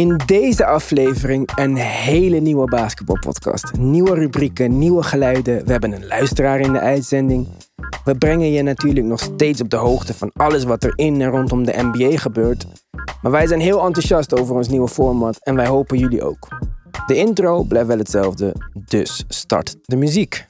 In deze aflevering een hele nieuwe basketbalpodcast. Nieuwe rubrieken, nieuwe geluiden. We hebben een luisteraar in de uitzending. We brengen je natuurlijk nog steeds op de hoogte van alles wat er in en rondom de NBA gebeurt. Maar wij zijn heel enthousiast over ons nieuwe format en wij hopen jullie ook. De intro blijft wel hetzelfde, dus start de muziek.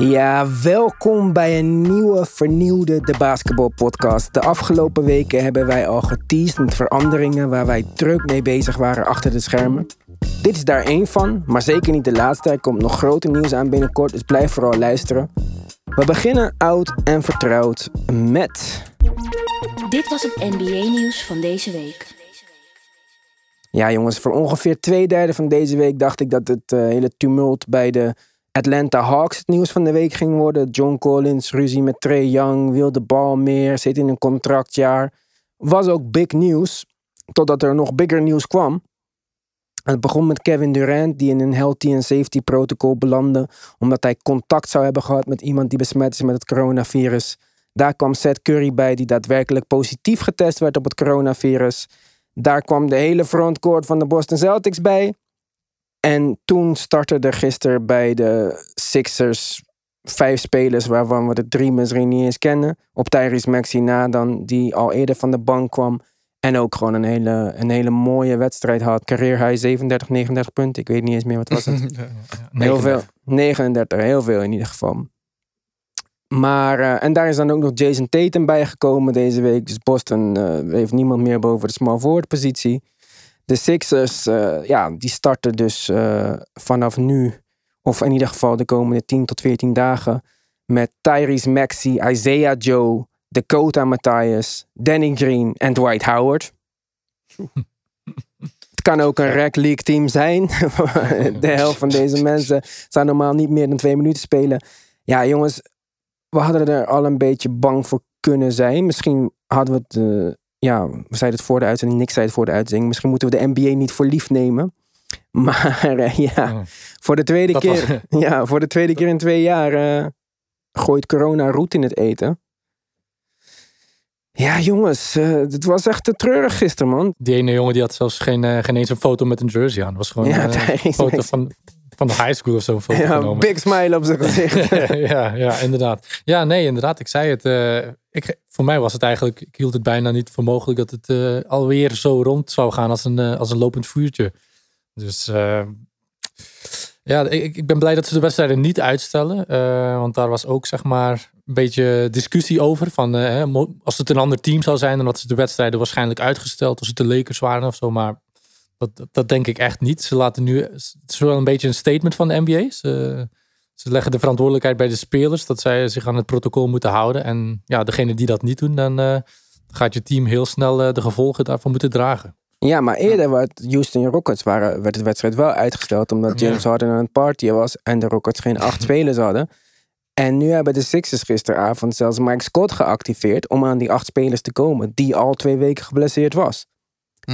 Ja, welkom bij een nieuwe, vernieuwde De Basketball Podcast. De afgelopen weken hebben wij al geteased met veranderingen waar wij druk mee bezig waren achter de schermen. Dit is daar één van, maar zeker niet de laatste. Er komt nog groter nieuws aan binnenkort, dus blijf vooral luisteren. We beginnen oud en vertrouwd met. Dit was het NBA-nieuws van deze week. Ja, jongens, voor ongeveer twee derde van deze week dacht ik dat het eh, hele tumult bij de Atlanta Hawks het nieuws van de week ging worden. John Collins, ruzie met Trey Young, wil de bal meer, zit in een contractjaar. Was ook big nieuws, totdat er nog bigger nieuws kwam. Het begon met Kevin Durant, die in een healthy and safety protocol belandde, omdat hij contact zou hebben gehad met iemand die besmet is met het coronavirus. Daar kwam Seth Curry bij, die daadwerkelijk positief getest werd op het coronavirus. Daar kwam de hele frontcourt van de Boston Celtics bij. En toen startte er gisteren bij de Sixers vijf spelers waarvan we de drie misschien niet eens kennen. Op Tyrese Maxey na dan, die al eerder van de bank kwam. En ook gewoon een hele, een hele mooie wedstrijd had. Career high 37, 39 punten. Ik weet niet eens meer wat was het. Heel veel. 39, heel veel in ieder geval. Maar, eh, en daar is dan ook nog Jason Tatum bijgekomen deze week. Dus Boston eh, heeft niemand meer boven de small forward positie. De Sixers, eh, ja, die starten dus eh, vanaf nu, of in ieder geval de komende 10 tot 14 dagen, met Tyrese Maxey, Isaiah Joe, Dakota Matthias, Danny Green en Dwight Howard. Het kan ook een rec league team zijn. de helft van deze mensen zou normaal niet meer dan twee minuten spelen. Ja, jongens, we hadden er al een beetje bang voor kunnen zijn. Misschien hadden we het eh, ja, we zeiden het voor de uitzending, niks zei het voor de uitzending. Misschien moeten we de NBA niet voor lief nemen. Maar eh, ja, Oh. voor de tweede Dat keer, ja, voor de tweede keer in twee jaar eh, gooit corona roet in het eten. Ja, jongens, eh, het was echt te treurig gisteren, man. Die ene jongen die had zelfs geen, geen eens een foto met een jersey aan. Het was gewoon Ja, een foto van, van de high school of zo. een Foto Ja, genomen. big smile op zijn gezicht. ja, ja, inderdaad. Ja, nee, inderdaad. Ik zei het. eh, ik, voor mij was het eigenlijk, ik hield het bijna niet voor mogelijk dat het eh, alweer zo rond zou gaan als een, eh, als een lopend vuurtje. Dus ja, ik, ik ben blij dat ze de wedstrijden niet uitstellen. want daar was ook zeg maar een beetje discussie over. Van, als het een ander team zou zijn, dan had ze de wedstrijden waarschijnlijk uitgesteld. Als het de Lakers waren of zo. Maar dat, dat- denk ik echt niet. Ze laten nu, het is wel een beetje een statement van de NBA. Ze, ze leggen de verantwoordelijkheid bij de spelers dat zij zich aan het protocol moeten houden. En ja, degene die dat niet doen, dan eh, gaat je team heel snel eh, de gevolgen daarvan moeten dragen. Ja, maar eerder werd Houston Rockets waren, werd de wedstrijd wel uitgesteld omdat James Harden aan het partyen was en de Rockets geen acht spelers hadden. En nu hebben de Sixers gisteravond zelfs Mike Scott geactiveerd om aan die acht spelers te komen, die al twee weken geblesseerd was.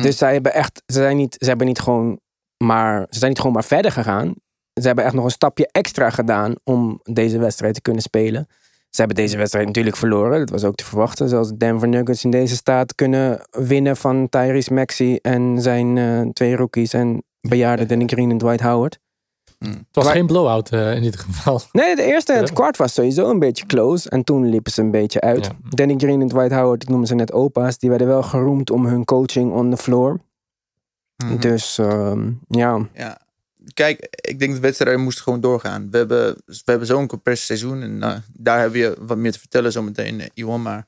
Dus zij hebben echt, ze zijn niet, ze hebben niet gewoon maar, ze zijn niet gewoon maar verder gegaan. Ze hebben echt nog een stapje extra gedaan om deze wedstrijd te kunnen spelen. Ze hebben deze wedstrijd natuurlijk verloren. Dat was ook te verwachten. Zoals de Denver Nuggets in deze staat kunnen winnen van Tyrese Maxey en zijn eh, twee rookies en bejaarde Danny Green en Dwight Howard. Het was Maar- geen blowout eh, in ieder geval. Nee, de eerste en het Ja. kwart was sowieso een beetje close. En toen liepen ze een beetje uit. Ja. Danny Green en Dwight Howard, ik noemde ze net opa's, die werden wel geroemd om hun coaching on the floor. Mhm. Dus ehm, ja, Ja. Kijk, ik denk dat wedstrijden moesten gewoon doorgaan. We hebben, we hebben zo'n compressed seizoen. En eh, daar heb je wat meer te vertellen zometeen, eh, Iwan. Maar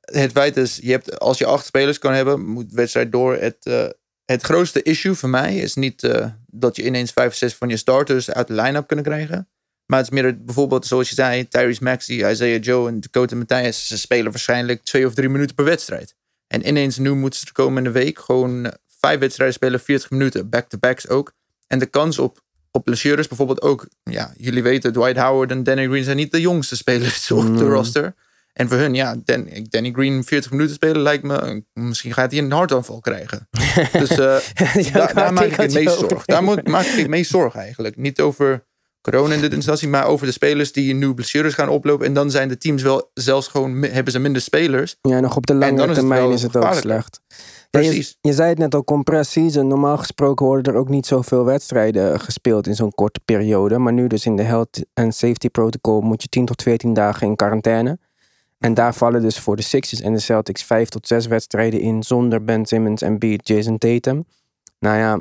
het feit is, je hebt, als je acht spelers kan hebben, moet de wedstrijd door. Het, eh, het grootste issue voor mij is niet eh, dat je ineens vijf, zes van je starters uit de line-up kunnen krijgen. Maar het is meer bijvoorbeeld, zoals je zei, Tyrese Maxey, Isaiah Joe en Dakota Mathias. Ze spelen waarschijnlijk twee of drie minuten per wedstrijd. En ineens nu moeten ze de komende week gewoon vijf wedstrijden spelen 40 minuten. Back-to-backs ook. En de kans op, op blessures bijvoorbeeld ook. Ja, jullie weten, Dwight Howard en Danny Green zijn niet de jongste spelers op de roster. En voor hun, ja, Dan, Danny Green 40 minuten spelen lijkt me... Misschien gaat hij een hartaanval krijgen. Dus eh, Ja, daar, daar maak ik het meest zorg. Daar moet, maak ik het meest zorg eigenlijk. Niet over corona in dit instantie, maar over de spelers die nu blessures gaan oplopen. En dan zijn de teams wel zelfs gewoon, hebben ze minder spelers. Ja, nog op de lange is termijn is het ook slecht. Je, Precies. je zei het net al, compressed season. Normaal gesproken worden er ook niet zoveel wedstrijden gespeeld in zo'n korte periode. Maar nu dus in de Health and Safety Protocol moet je 10 tot 14 dagen in quarantaine. En daar vallen dus voor de Sixers en de Celtics 5 tot 6 wedstrijden in zonder Ben Simmons en beat Jason Tatum. Nou ja,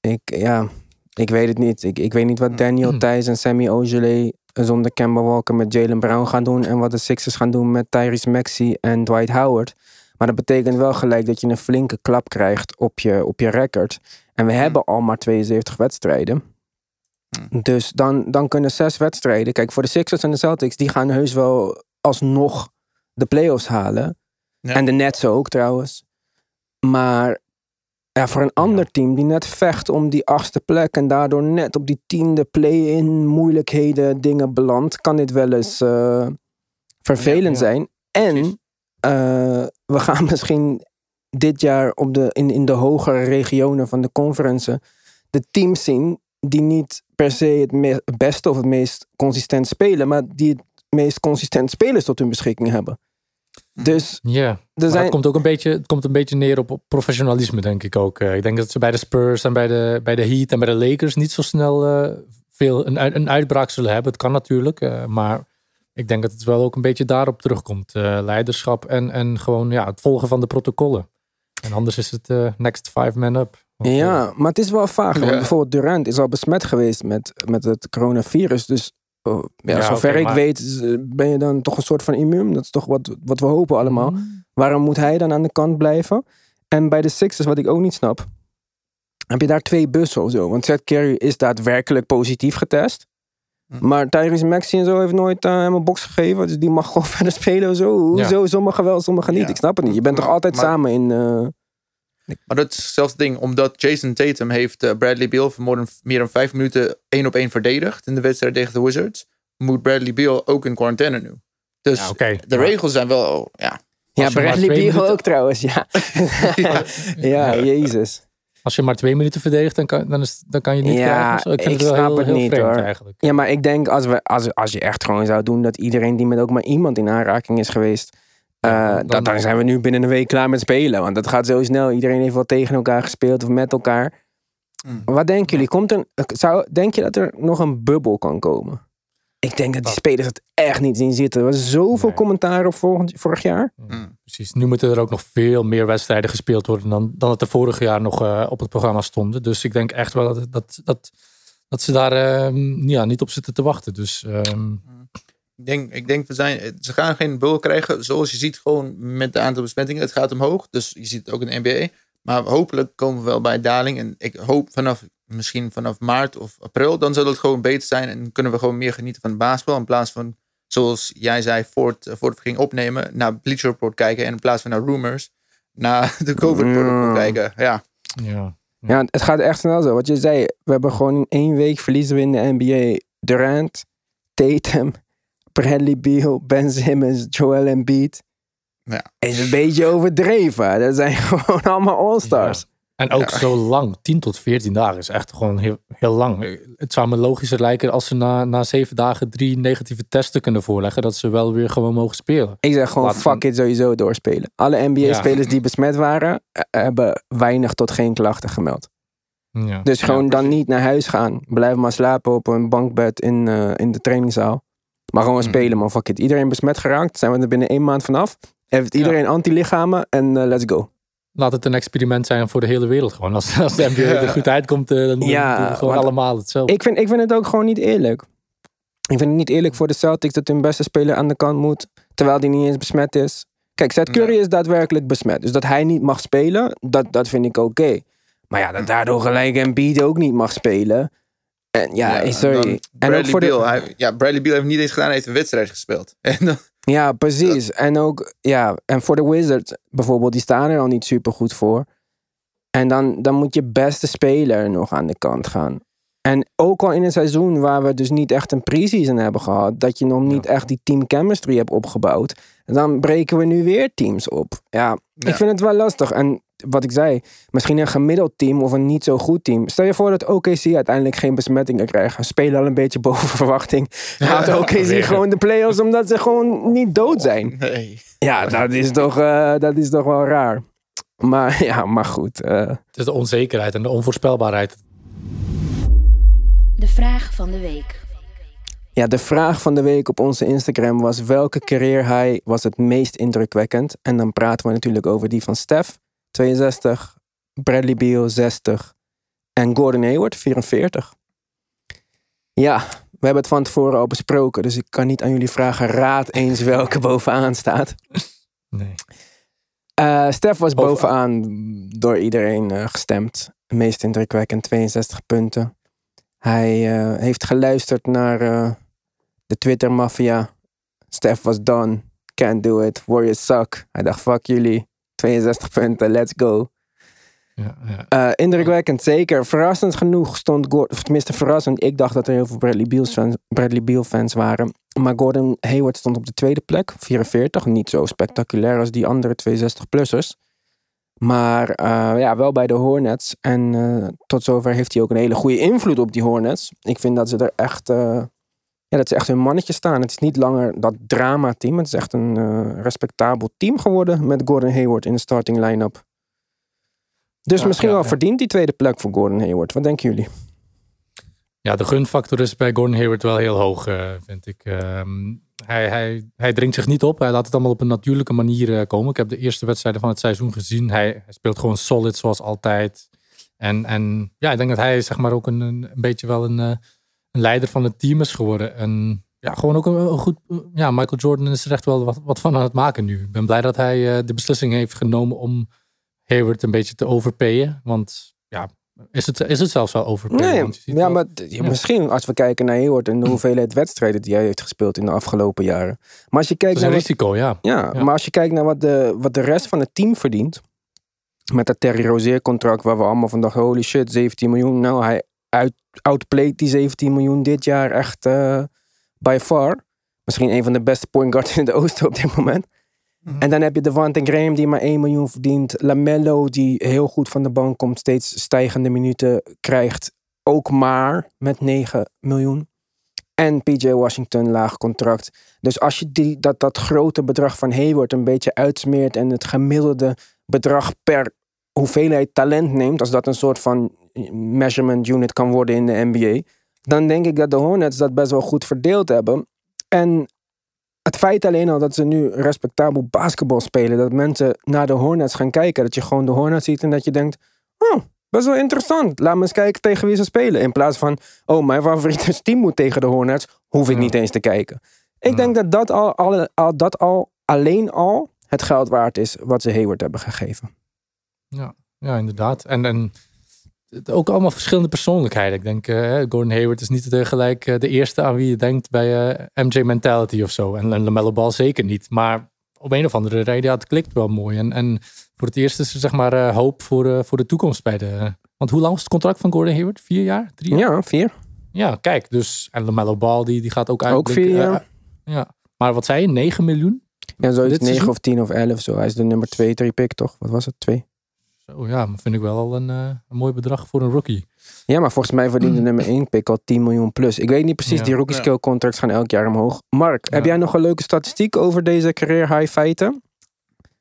ik, ja, ik weet het niet. Ik, ik weet niet wat Daniel Thijs en Sammy Ojeley zonder Kemba Walker met Jalen Brown gaan doen. En wat de Sixers gaan doen met Tyrese Maxey en Dwight Howard. Maar dat betekent wel gelijk dat je een flinke klap krijgt op je, op je record. En we hebben al maar 72 wedstrijden. Dus dan, dan kunnen zes wedstrijden. Kijk, voor de Sixers en de Celtics, die gaan heus wel alsnog de playoffs halen. Ja. En de Nets ook trouwens. Maar ja, voor een ander team die net vecht om die achtste plek en daardoor net op die tiende play-in moeilijkheden dingen belandt, kan dit wel eens eh, vervelend Ja, ja. zijn. En eh, we gaan misschien dit jaar op de, in, in de hogere regionen van de conferences de teams zien die niet per se het me- het beste of het meest consistent spelen, maar die het meest consistent spelers tot hun beschikking hebben. Dus Ja, er het komt ook een beetje, het komt een beetje neer op, professionalisme, denk ik ook. Eh, ik denk dat ze bij de Spurs en bij de, bij de Heat en bij de Lakers niet zo snel eh, veel een, een uitbraak zullen hebben. Het kan natuurlijk, eh, maar ik denk dat het wel ook een beetje daarop terugkomt. Eh, leiderschap en, en gewoon ja, het volgen van de protocollen. En anders is het eh, next five man up. Ja, maar het is wel vaag. Want Ja. bijvoorbeeld Durant is al besmet geweest met, met het coronavirus. Dus oh, ja, Ja, zover ik maar- weet is, ben je dan toch een soort van immuun. Dat is toch wat, wat we hopen allemaal. Mm. Waarom moet hij dan aan de kant blijven? En bij de Sixers, wat ik ook niet snap, heb je daar twee bussen of zo. Want Seth Curry is daadwerkelijk positief getest. Hm. Maar Tyrese Maxey en zo heeft nooit uh, hem een box gegeven. Dus die mag gewoon verder spelen of zo. Hoezo? Sommigen wel, sommigen niet. Ja. Ik snap het niet. Je bent toch altijd maar- samen in... eh, Maar dat is hetzelfde ding. Omdat Jason Tatum heeft eh, Bradley Beal voor meer dan, meer dan vijf minuten één op één verdedigd. In de wedstrijd tegen de Wizards. Moet Bradley Beal ook in quarantaine nu. Dus Ja, de regels zijn wel... Ja, Ja, maar Bradley Beal minuten- ook trouwens, ja. ja, jezus. Als je maar twee minuten verdedigt, dan kan, dan is, dan kan je het niet Ja, krijgen. of zo. Ik vind ik het wel snap heel, het heel niet, hoor. eigenlijk. Ja, maar ik denk als, we, als, als je echt gewoon zou doen dat iedereen die met ook maar iemand in aanraking is geweest, eh, dan- dan, dan zijn we nu binnen een week klaar met spelen. Want dat gaat zo snel. Iedereen heeft wel tegen elkaar gespeeld of met elkaar. Mm. Wat denken jullie? Komt er, zou, denk je dat er nog een bubbel kan komen? Ik denk dat die spelers het echt niet zien zitten. Er was zoveel Nee. commentaar op vorig, vorig jaar. Mm. Precies. Nu moeten er ook nog veel meer wedstrijden gespeeld worden dan, dan het er vorig jaar nog eh, op het programma stonden. Dus ik denk echt wel dat, dat, dat, dat ze daar ehm, ja, niet op zitten te wachten. Dus ehm, denk, ik denk we zijn, ze gaan geen bul krijgen. Zoals je ziet, gewoon met het aantal besmettingen. Het gaat omhoog. Dus je ziet het ook in de NBA. Maar hopelijk komen we wel bij daling. En ik hoop vanaf misschien vanaf maart of april. Dan zal het gewoon beter zijn. En kunnen we gewoon meer genieten van het basketbal. In plaats van, zoals jij zei, voort, voordat we gingen opnemen. Naar Bleacher Report kijken. En in plaats van naar Rumors. Naar de COVID protocol Ja. kijken. Ja. ja. Ja, het gaat echt snel zo. Wat je zei, we hebben gewoon in één week verliezen we in de NBA. Durant, Tatum, Bradley Beal, Ben Simmons, Joel Embiid. Ja. Is een beetje overdreven. Dat zijn gewoon allemaal all-stars. En ook Ja. zo lang, 10 tot 14 dagen is echt gewoon heel, heel lang. Het zou me logischer lijken als ze na, na zeven dagen drie negatieve testen kunnen voorleggen, dat ze wel weer gewoon mogen spelen. Ik zeg gewoon, Laat fuck it, sowieso doorspelen. Alle NBA-spelers die besmet waren, eh, hebben weinig tot geen klachten gemeld. Ja. Dus gewoon Ja, dan niet naar huis gaan. Blijf maar slapen op een bankbed in, eh, in de trainingszaal. Maar gewoon Mm. spelen, man. Fuck it. Iedereen besmet geraakt. Zijn we er binnen één maand vanaf. Heeft iedereen antilichamen en eh, let's go. Laat het een experiment zijn voor de hele wereld gewoon. Als, als de NBA er goed uitkomt, eh, dan Ja, doen we gewoon allemaal hetzelfde. Ik vind, ik vind het ook gewoon niet eerlijk. Ik vind het niet eerlijk voor de Celtics dat hun beste speler aan de kant moet. Terwijl die niet eens besmet is. Kijk, Seth Curry Nee. is daadwerkelijk besmet. Dus dat hij niet mag spelen, dat, dat vind ik oké. Maar ja, dat daardoor gelijk Embiid ook niet mag spelen. En ja, Ja, sorry. En ook Bradley voor de. Hij, ja, Bradley Beal heeft niet eens gedaan. Hij heeft een wedstrijd gespeeld. En dan, Ja, precies. En ook, ja, en voor de Wizards bijvoorbeeld, die staan er al niet super goed voor. En dan, dan moet je beste speler nog aan de kant gaan. En ook al in een seizoen waar we dus niet echt een pre-season hebben gehad, dat je nog niet echt die team chemistry hebt opgebouwd, dan breken we nu weer teams op. Ja, Ja. ik vind het wel lastig. En wat ik zei, misschien een gemiddeld team of een niet zo goed team. Stel je voor dat OKC uiteindelijk geen besmettingen krijgen. Spelen al een beetje boven verwachting. Haalt OKC gewoon de play-offs omdat ze gewoon niet dood zijn. Nee. Ja, dat is toch, eh, dat is toch wel raar. Maar ja, maar goed. eh, Het is de onzekerheid en de onvoorspelbaarheid. De vraag van de week. Ja, de vraag van de week op onze Instagram was welke career high was het meest indrukwekkend? En dan praten we natuurlijk over die van Steph, 62, Bradley Beal, 60 en Gordon Hayward, 44. Ja, we hebben het van tevoren al besproken, dus ik kan niet aan jullie vragen, raad eens welke bovenaan staat. Nee. Eh Steph was Bovenaan. bovenaan door iedereen eh, gestemd. Meest indrukwekkend, 62 punten. Hij eh, heeft geluisterd naar eh, de Twitter-maffia. Steph was done. Can't do it. Warriors suck. Hij dacht, fuck jullie. 62 punten, let's go. Ja, ja. Eh, indrukwekkend, zeker. Verrassend genoeg stond Gordon... Of tenminste, verrassend. Ik dacht dat er heel veel Bradley Beal fans, Bradley Beal fans waren. Maar Gordon Hayward stond op de tweede plek. 44. Niet zo spectaculair als die andere 62-plussers. Maar eh, ja, wel bij de Hornets. En eh, tot zover heeft hij ook een hele goede invloed op die Hornets. Ik vind dat ze er echt... ja, dat ze echt hun mannetje staan. Het is niet langer dat drama-team. Het is echt een eh, respectabel team geworden met Gordon Hayward in de starting line-up. Dus Ja, misschien ja, wel ja. verdient die tweede plek voor Gordon Hayward. Wat denken jullie? Ja, de gunfactor is bij Gordon Hayward wel heel hoog, eh, vind ik. Ehm, hij, hij, hij dringt zich niet op. Hij laat het allemaal op een natuurlijke manier eh, komen. Ik heb de eerste wedstrijden van het seizoen gezien. Hij, hij speelt gewoon solid zoals altijd. En, en ja, ik denk dat hij zeg maar ook een, een, beetje wel een, een leider van het team is geworden. En ja, gewoon ook een, een goed... Ja, Michael Jordan is er echt wel wat, wat van aan het maken nu. Ik ben blij dat hij eh, de beslissing heeft genomen om Hayward een beetje te overpayen. Want ja, is het, is het zelfs wel overpayen? Nee, ja, wel- maar ja, misschien als we kijken naar Hayward en de hoeveelheid wedstrijden die hij heeft gespeeld in de afgelopen jaren. Maar als je Dat kijkt is een naar wat, risico, ja. ja, Ja. maar als je kijkt naar wat de, wat de rest van het team verdient. Met dat Terry Rozier contract waar we allemaal van dachten, holy shit, 17 miljoen. Nou, hij uit, outplayed die 17 miljoen dit jaar echt eh by far. Misschien een van de beste point guards in de Oosten op dit moment. En dan heb je Devante Graham die maar 1 miljoen verdient. Lamello die heel goed van de bank komt, steeds stijgende minuten krijgt. Ook maar met 9 miljoen. En PJ Washington laag contract. Dus als je die, dat, dat grote bedrag van Hayward een beetje uitsmeert en het gemiddelde bedrag per hoeveelheid talent neemt, als dat een soort van measurement unit kan worden in de NBA, dan denk ik dat de Hornets dat best wel goed verdeeld hebben. En het feit alleen al dat ze nu respectabel basketbal spelen, dat mensen naar de Hornets gaan kijken, dat je gewoon de Hornets ziet en dat je denkt, oh, best wel interessant. Laat me eens kijken tegen wie ze spelen. In plaats van, oh, mijn favoriete team moet tegen de Hornets, hoef ik niet eens te kijken. Ik denk dat dat al, al, al, dat al alleen al het geld waard is wat ze Hayward hebben gegeven. Ja, ja inderdaad. En, en ook allemaal verschillende persoonlijkheden. Ik denk, eh, Gordon Hayward is niet tegelijk eh, de eerste aan wie je denkt bij eh, MJ Mentality of zo. En, en LaMelo Ball zeker niet. Maar op een of andere reden, ja, het klikt wel mooi. En, en voor het eerst is er zeg maar hoop voor, voor de toekomst bij de... Want hoe lang is het contract van Gordon Hayward? Vier jaar? Drie jaar? Ja, vier. Ja, kijk. Dus, en LaMelo Ball, die, die gaat ook uit. Ook vier jaar. ja. Maar wat zei je? 9 miljoen? Ja, zoiets Dit 9 seizoen? of 10 of 11 zo. Hij is de nummer 2, 3 pick toch? Wat was het? 2? Zo, ja, dat vind ik wel al een, eh, een mooi bedrag voor een rookie. Ja, maar volgens mij verdient de nummer 1 pick al 10 miljoen plus. Ik weet niet precies, Ja. die rookie Ja. skill contracts gaan elk jaar omhoog. Mark, heb Ja. jij nog een leuke statistiek over deze career high feiten?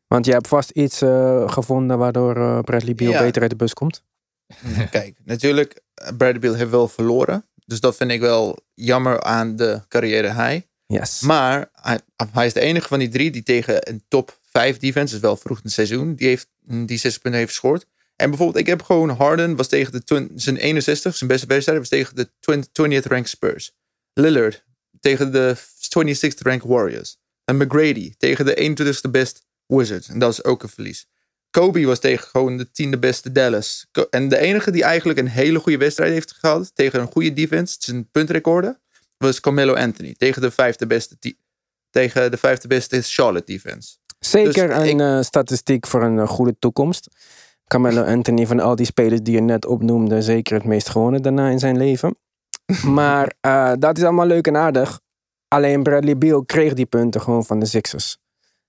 Want je hebt vast iets eh, gevonden waardoor eh, Bradley Beal Ja. beter uit de bus komt. Kijk, natuurlijk, Bradley Beal heeft wel verloren. Dus dat vind ik wel jammer aan de carrière high. Yes. Maar hij, hij is de enige van die drie die tegen een top 5 defense, dus wel vroeg in het seizoen, die, heeft, die 6 punten heeft gescoord. En bijvoorbeeld, ik heb gewoon Harden, was tegen de zijn 61, zijn beste wedstrijd, was tegen de 20th ranked Spurs. Lillard tegen de 26th ranked Warriors. En McGrady tegen de 21ste best Wizards. En dat is ook een verlies. Kobe was tegen gewoon de tiende beste Dallas. En de enige die eigenlijk een hele goede wedstrijd heeft gehad tegen een goede defense, zijn puntrecorder, was Carmelo Anthony tegen de vijfde beste, te- tegen de vijfde beste Charlotte defense. Zeker dus een ik- eh, statistiek voor een eh, goede toekomst. Carmelo Anthony van al die spelers die je net opnoemde, zeker het meest gewonnen daarna in zijn leven. Maar eh, dat is allemaal leuk en aardig. Alleen Bradley Beal kreeg die punten gewoon van de Sixers.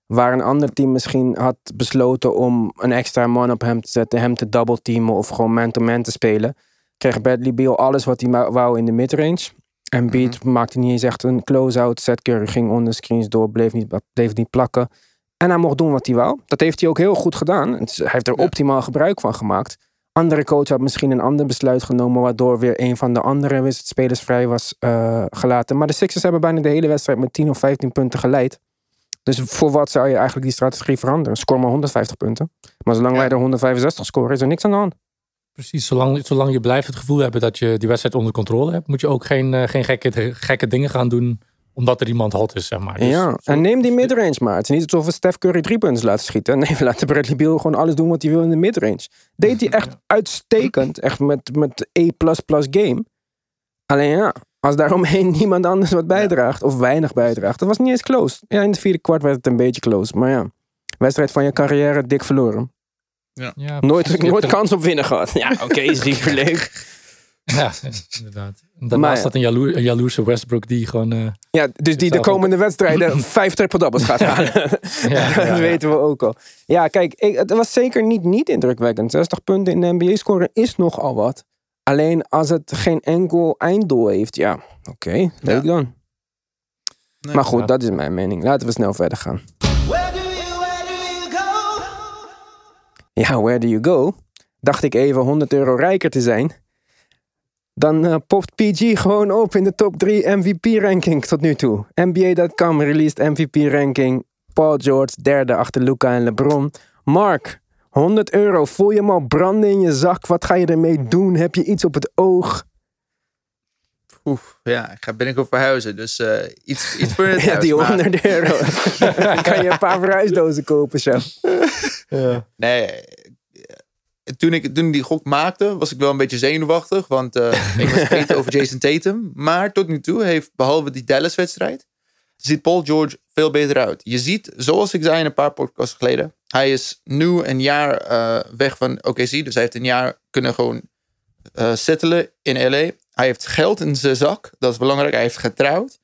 Waar een ander team misschien had besloten om een extra man op hem te zetten, hem te double teamen of gewoon man-to-man te spelen, kreeg Bradley Beal alles wat hij wou in de midrange. En Beat maakte niet eens echt een close-out. Seth Curry ging onder screens door, bleef niet, bleef niet plakken. En hij mocht doen wat hij wou. Dat heeft hij ook heel goed gedaan. Hij heeft er Ja. optimaal gebruik van gemaakt. Andere coach had misschien een ander besluit genomen, waardoor weer een van de andere wisselspelers vrij was eh, gelaten. Maar de Sixers hebben bijna de hele wedstrijd met 10 of 15 punten geleid. Dus voor wat zou je eigenlijk die strategie veranderen? Score maar 150 punten. Maar zolang Ja. wij er 165 scoren, is er niks aan de hand. Precies, zolang, zolang je blijft het gevoel hebben dat je die wedstrijd onder controle hebt, moet je ook geen, eh, geen gekke, gekke dingen gaan doen omdat er iemand hot is, zeg maar. Dus ja, en neem die midrange maar. Het is niet alsof we Steph Curry drie punten laten schieten. Nee, we laten Bradley Beal gewoon alles doen wat hij wil in de midrange. Deed hij echt uitstekend. Echt met, met E++ game. Alleen ja, als daaromheen niemand anders wat bijdraagt. Of weinig bijdraagt. Dat was niet eens close. Ja, in het vierde kwart werd het een beetje close. Maar ja, wedstrijd van je carrière dik verloren. ja, Nooit, nooit kans op winnen gehad. Ja, oké, super leuk. Ja, inderdaad. Daarnaast staat een, jaloer, een jaloerse Westbrook die gewoon... eh, Ja, dus die de komende wedstrijden vijf triple-doubles gaat halen. ja, dat ja, weten we ook al. Ja, kijk, ik, het was zeker niet, niet indrukwekkend. 60 punten in de NBA scoren is nogal wat. Alleen als het geen enkel einddoel heeft, ja, oké, leuk dan. Nee, maar goed, ja. dat is mijn mening. Laten we snel verder gaan. Ja, where do you go? Dacht ik even 100 euro rijker te zijn. Dan eh, popt PG gewoon op in de top 3 MVP-ranking tot nu toe. NBA.com released MVP-ranking. Paul George, derde achter Luca en LeBron. Mark, 100 euro. Voel je hem al branden in je zak? Wat ga je ermee doen? Heb je iets op het oog? Oef, ja, ik ga binnenkort verhuizen. Dus eh, iets, iets voor het Ja, die maar- 100 euro. Dan kan je een paar verhuisdozen kopen zo. Nee, eh, toen ik, toen ik die gok maakte, was ik wel een beetje zenuwachtig. Want eh, ik was vergeten over Jason Tatum. Maar tot nu toe heeft, behalve die Dallas-wedstrijd, ziet Paul George veel beter uit. Je ziet, zoals ik zei in een paar podcasts geleden, hij is nu een jaar eh, weg van OKC. Dus hij heeft een jaar kunnen gewoon eh settelen in LA. Hij heeft geld in zijn zak, dat is belangrijk. Hij heeft getrouwd.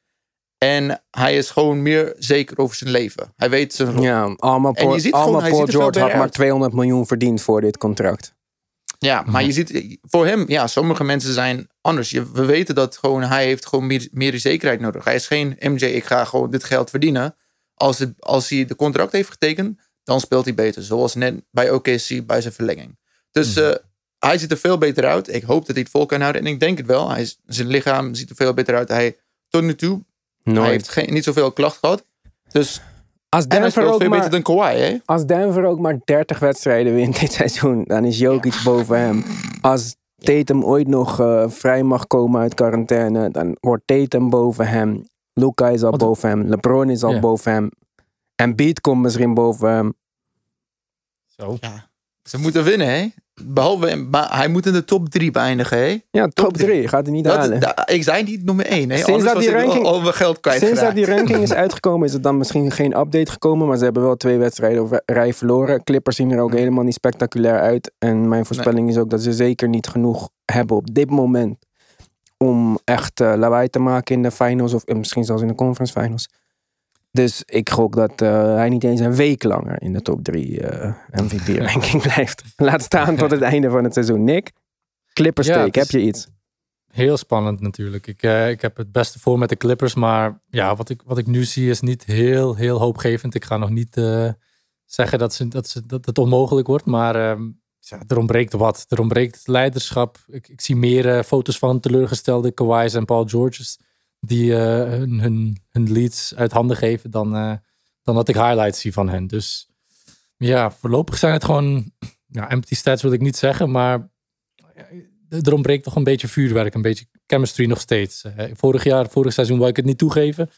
En hij is gewoon meer zeker over zijn leven. Hij weet zijn rol. Ja, allemaal En je Paul, ziet gewoon, allemaal hij Paul ziet George had maar uit. 200 miljoen verdiend voor dit contract. Ja, maar je ziet, voor hem, ja, sommige mensen zijn anders. Je, we weten dat gewoon, hij heeft gewoon meer, meer zekerheid nodig. Hij is geen MJ, ik ga gewoon dit geld verdienen. Als, het, als hij de contract heeft getekend, dan speelt hij beter. Zoals net bij OKC bij zijn verlenging. Dus eh, hij ziet er veel beter uit. Ik hoop dat hij het vol kan houden. En ik denk het wel. Hij zijn lichaam ziet er veel beter uit. Hij, tot nu toe, hij heeft geen, niet zoveel klacht gehad. Dus, Als Denver, speelt ook veel maar, beter dan Kawhi, hè? als Denver ook maar 30 wedstrijden wint dit seizoen, dan is Jokic boven hem. Als Tatum ooit nog eh, vrij mag komen uit quarantaine, dan wordt Tatum boven hem. Luca is al Wat- boven hem. LeBron is al Ja. boven hem. En Beat komt misschien boven hem. Zo. Ja, ze moeten winnen, hè? Behalve, maar hij moet in de top drie beëindigen, hè? Ja, top Top 3 gaat hij niet Dat, halen. da- ik zei niet nummer één, hè? Sinds Anders dat die ranking- al, al mijn geld kwijt Sinds dat die ranking is uitgekomen, is er dan misschien geen update gekomen. Maar ze hebben wel twee wedstrijden op rij verloren. Clippers zien er ook helemaal niet spectaculair uit. En mijn voorspelling is ook dat ze zeker niet genoeg hebben op dit moment. Om echt eh, lawaai te maken in de finals. Of eh, misschien zelfs in de conference finals. Dus ik gok dat eh, hij niet eens een week langer in de top 3 MVP-ranking blijft. Laat staan tot het einde van het seizoen. Nick, Clippers Ja, take, heb je iets? Heel spannend natuurlijk. Ik, eh, ik heb het beste voor met de Clippers, maar ja, wat ik, wat ik nu zie is niet heel, heel hoopgevend. Ik ga nog niet eh, zeggen dat, ze, dat, ze, dat het onmogelijk wordt, maar ehm, ja, er ontbreekt wat. Er ontbreekt leiderschap. Ik, ik zie meer eh, foto's van teleurgestelde Kawhi's en Paul George's die eh, hun, hun, hun leads uit handen geven dan, eh, dan dat ik highlights zie van hen. Dus ja, voorlopig zijn het gewoon ja, empty stats wil ik niet zeggen, maar er ontbreekt toch een beetje vuurwerk, een beetje chemistry nog steeds. Eh, vorig jaar, vorig seizoen wou ik het niet toegeven.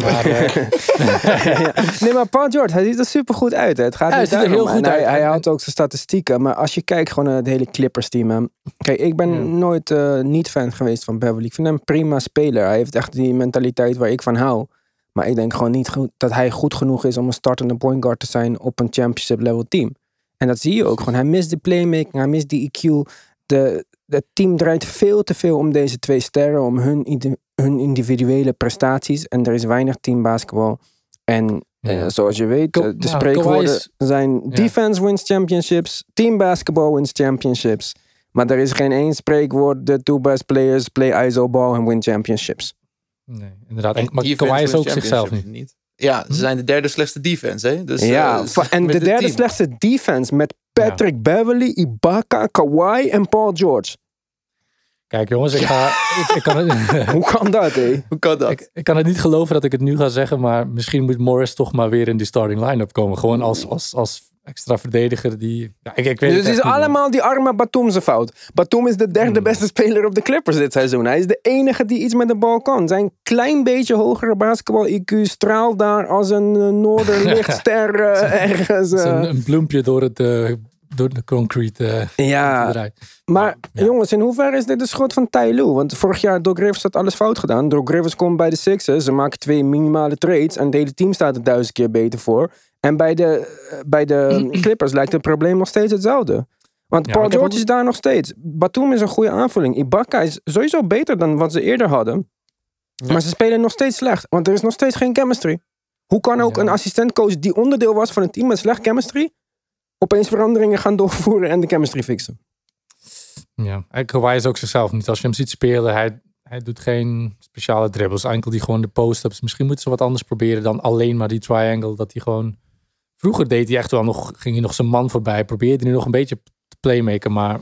Maar, eh, Ja. Nee, maar Paul George, hij ziet er super goed uit. Hè. Het gaat Ja, hij niet ziet er heel goed hij, uit. hij houdt ook zijn statistieken. Maar als je kijkt gewoon naar het hele Clippers team. hè. Kijk, ik ben Ja. nooit eh, niet fan geweest van Beverly. Ik vind hem een prima speler. Hij heeft echt die mentaliteit waar ik van hou. Maar ik denk gewoon niet goed, dat hij goed genoeg is om een startende point guard te zijn op een championship level team. En dat zie je ook gewoon. Hij mist de playmaking, hij mist die EQ. De, het team draait veel te veel om deze twee sterren, om hun, hun individuele prestaties. En er is weinig teambasketbal. En eh, Ja. zoals je weet, eh, de ja, spreekwoorden zijn defense wins championships, team basketball wins championships. Maar er is geen één spreekwoord, de two best players play ISO ball and win championships. Nee, inderdaad. En, En maar Kawhi is ook zichzelf niet. Ja, ze zijn de derde slechtste defense, hè? Dus, ja, eh, va- en de derde team. slechtste defense met Patrick Beverly, Ibaka, Kawhi en Paul George. Kijk jongens, ik, ga, ik, ik, kan het, Hoe kan dat, hé? Hoe kan dat? ik, ik kan het niet geloven dat ik het nu ga zeggen, maar misschien moet Morris toch maar weer in die starting line-up komen. Gewoon als, als, als extra verdediger die... Ja, ik, ik weet Dus het is allemaal die arme Batum zijn fout. Batum is de derde Hmm. beste speler op de Clippers dit seizoen. Hij is de enige die iets met de bal kan. Zijn klein beetje hogere basketbal IQ straalt daar als een uh, noorderlichtster eh, ergens. Eh. een, een bloempje door, het, eh, door de concrete eh, ja, maar Ja. jongens, in hoeverre is dit de schot van Ty Lue? Want vorig jaar Doc Rivers had alles fout gedaan. Doc Rivers komt bij de Sixers, ze maken twee minimale trades en het hele team staat er duizend keer beter voor. En bij de, bij de Clippers lijkt het probleem nog steeds hetzelfde. Want Ja, Paul George ook- is daar nog steeds. Batum is een goede aanvulling. Ibaka is sowieso beter dan wat ze eerder hadden. Maar ze spelen nog steeds slecht. Want er is nog steeds geen chemistry. Hoe kan ook Ja. een assistentcoach die onderdeel was van een team met slecht chemistry... opeens veranderingen gaan doorvoeren en de chemistry fixen? Ja, en Kawhi is ook zichzelf niet. Als je hem ziet spelen, hij, hij doet geen speciale dribbles. Enkel die gewoon de post-ups. Misschien moeten ze wat anders proberen dan alleen maar die triangle. Dat hij gewoon... Vroeger deed hij echt wel nog, ging hij nog zijn man voorbij. Probeerde hij nog een beetje te playmaken, maar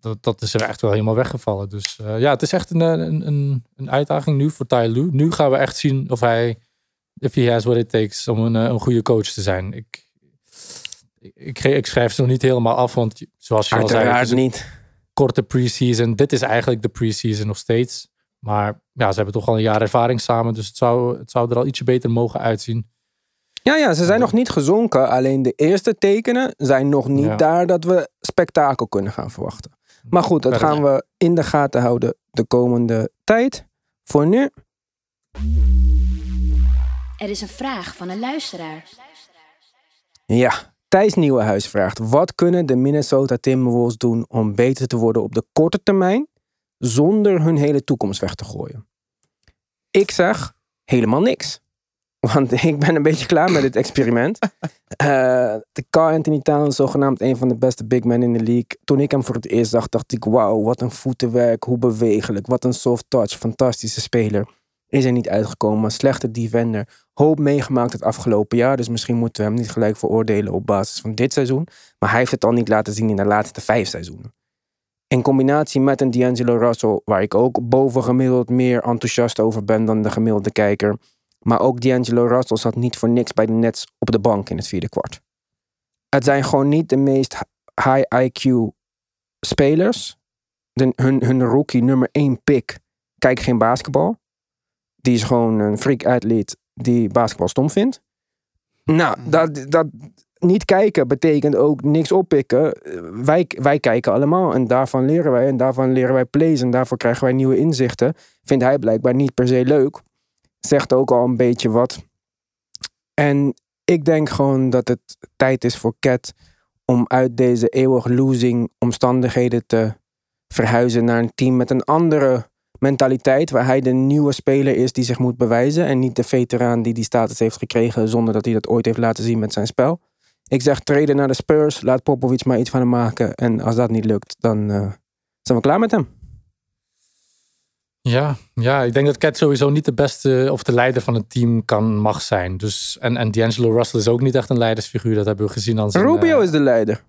dat, dat is er echt wel helemaal weggevallen. Dus eh, ja, het is echt een, een, een, een uitdaging nu voor Ty Lue. Nu gaan we echt zien of hij, if he has what it takes om een, eh, een goede coach te zijn. Ik, ik, ik, schrijf ze nog niet helemaal af, want zoals je al zei, het Uiteraard is een niet. korte preseason. Dit is eigenlijk de preseason nog steeds. Maar ja, ze hebben toch al een jaar ervaring samen. Dus het zou, het zou er al ietsje beter mogen uitzien. Ja, ja, ze zijn nog niet gezonken. Alleen de eerste tekenen zijn nog niet Ja. daar dat we spektakel kunnen gaan verwachten. Maar goed, dat gaan we in de gaten houden de komende tijd. Voor nu, Er is een vraag van een luisteraar. ja. Thijs Nieuwenhuis vraagt: Wat kunnen de Minnesota Timberwolves doen om beter te worden op de korte termijn zonder hun hele toekomst weg te gooien? Ik zeg helemaal niks. Want ik ben een beetje klaar met dit experiment. De Carl Anthony Towns, zogenaamd een van de beste big men in de league. Toen ik hem voor het eerst zag, dacht ik: wauw, wat een voetenwerk, hoe bewegelijk, wat een soft touch, fantastische speler. Is er niet uitgekomen, slechte defender. Hoop meegemaakt het afgelopen jaar, dus misschien moeten we hem niet gelijk veroordelen op basis van dit seizoen. Maar hij heeft het al niet laten zien in de laatste vijf seizoenen. In combinatie met een D'Angelo Russell, waar ik ook bovengemiddeld meer enthousiast over ben dan de gemiddelde kijker. Maar ook D'Angelo Russell zat niet voor niks bij de Nets op de bank in het vierde kwart. Het zijn gewoon niet de meest high IQ spelers. De, hun, hun rookie nummer één pick kijkt geen basketbal. Die is gewoon een freak atleet die basketbal stom vindt. Nou, dat, dat niet kijken betekent ook niks oppikken. Wij, wij kijken allemaal en daarvan leren wij. En daarvan leren wij plays en daarvoor krijgen wij nieuwe inzichten. Vindt hij blijkbaar niet per se leuk. Zegt ook al een beetje wat. En ik denk gewoon dat het tijd is voor Cat om uit deze eeuwig losing omstandigheden te verhuizen naar een team met een andere mentaliteit. Waar hij de nieuwe speler is die zich moet bewijzen. En niet de veteraan die die status heeft gekregen zonder dat hij dat ooit heeft laten zien met zijn spel. Ik zeg treden naar de Spurs. Laat Popovic maar iets van hem maken. En als dat niet lukt, dan eh, zijn we klaar met hem. Ja, ja, ik denk dat Cat sowieso niet de beste of de leider van het team kan, mag zijn. Dus, en, en D'Angelo Russell is ook niet echt een leidersfiguur. Dat hebben we gezien aan zijn... Rubio eh, is de leider.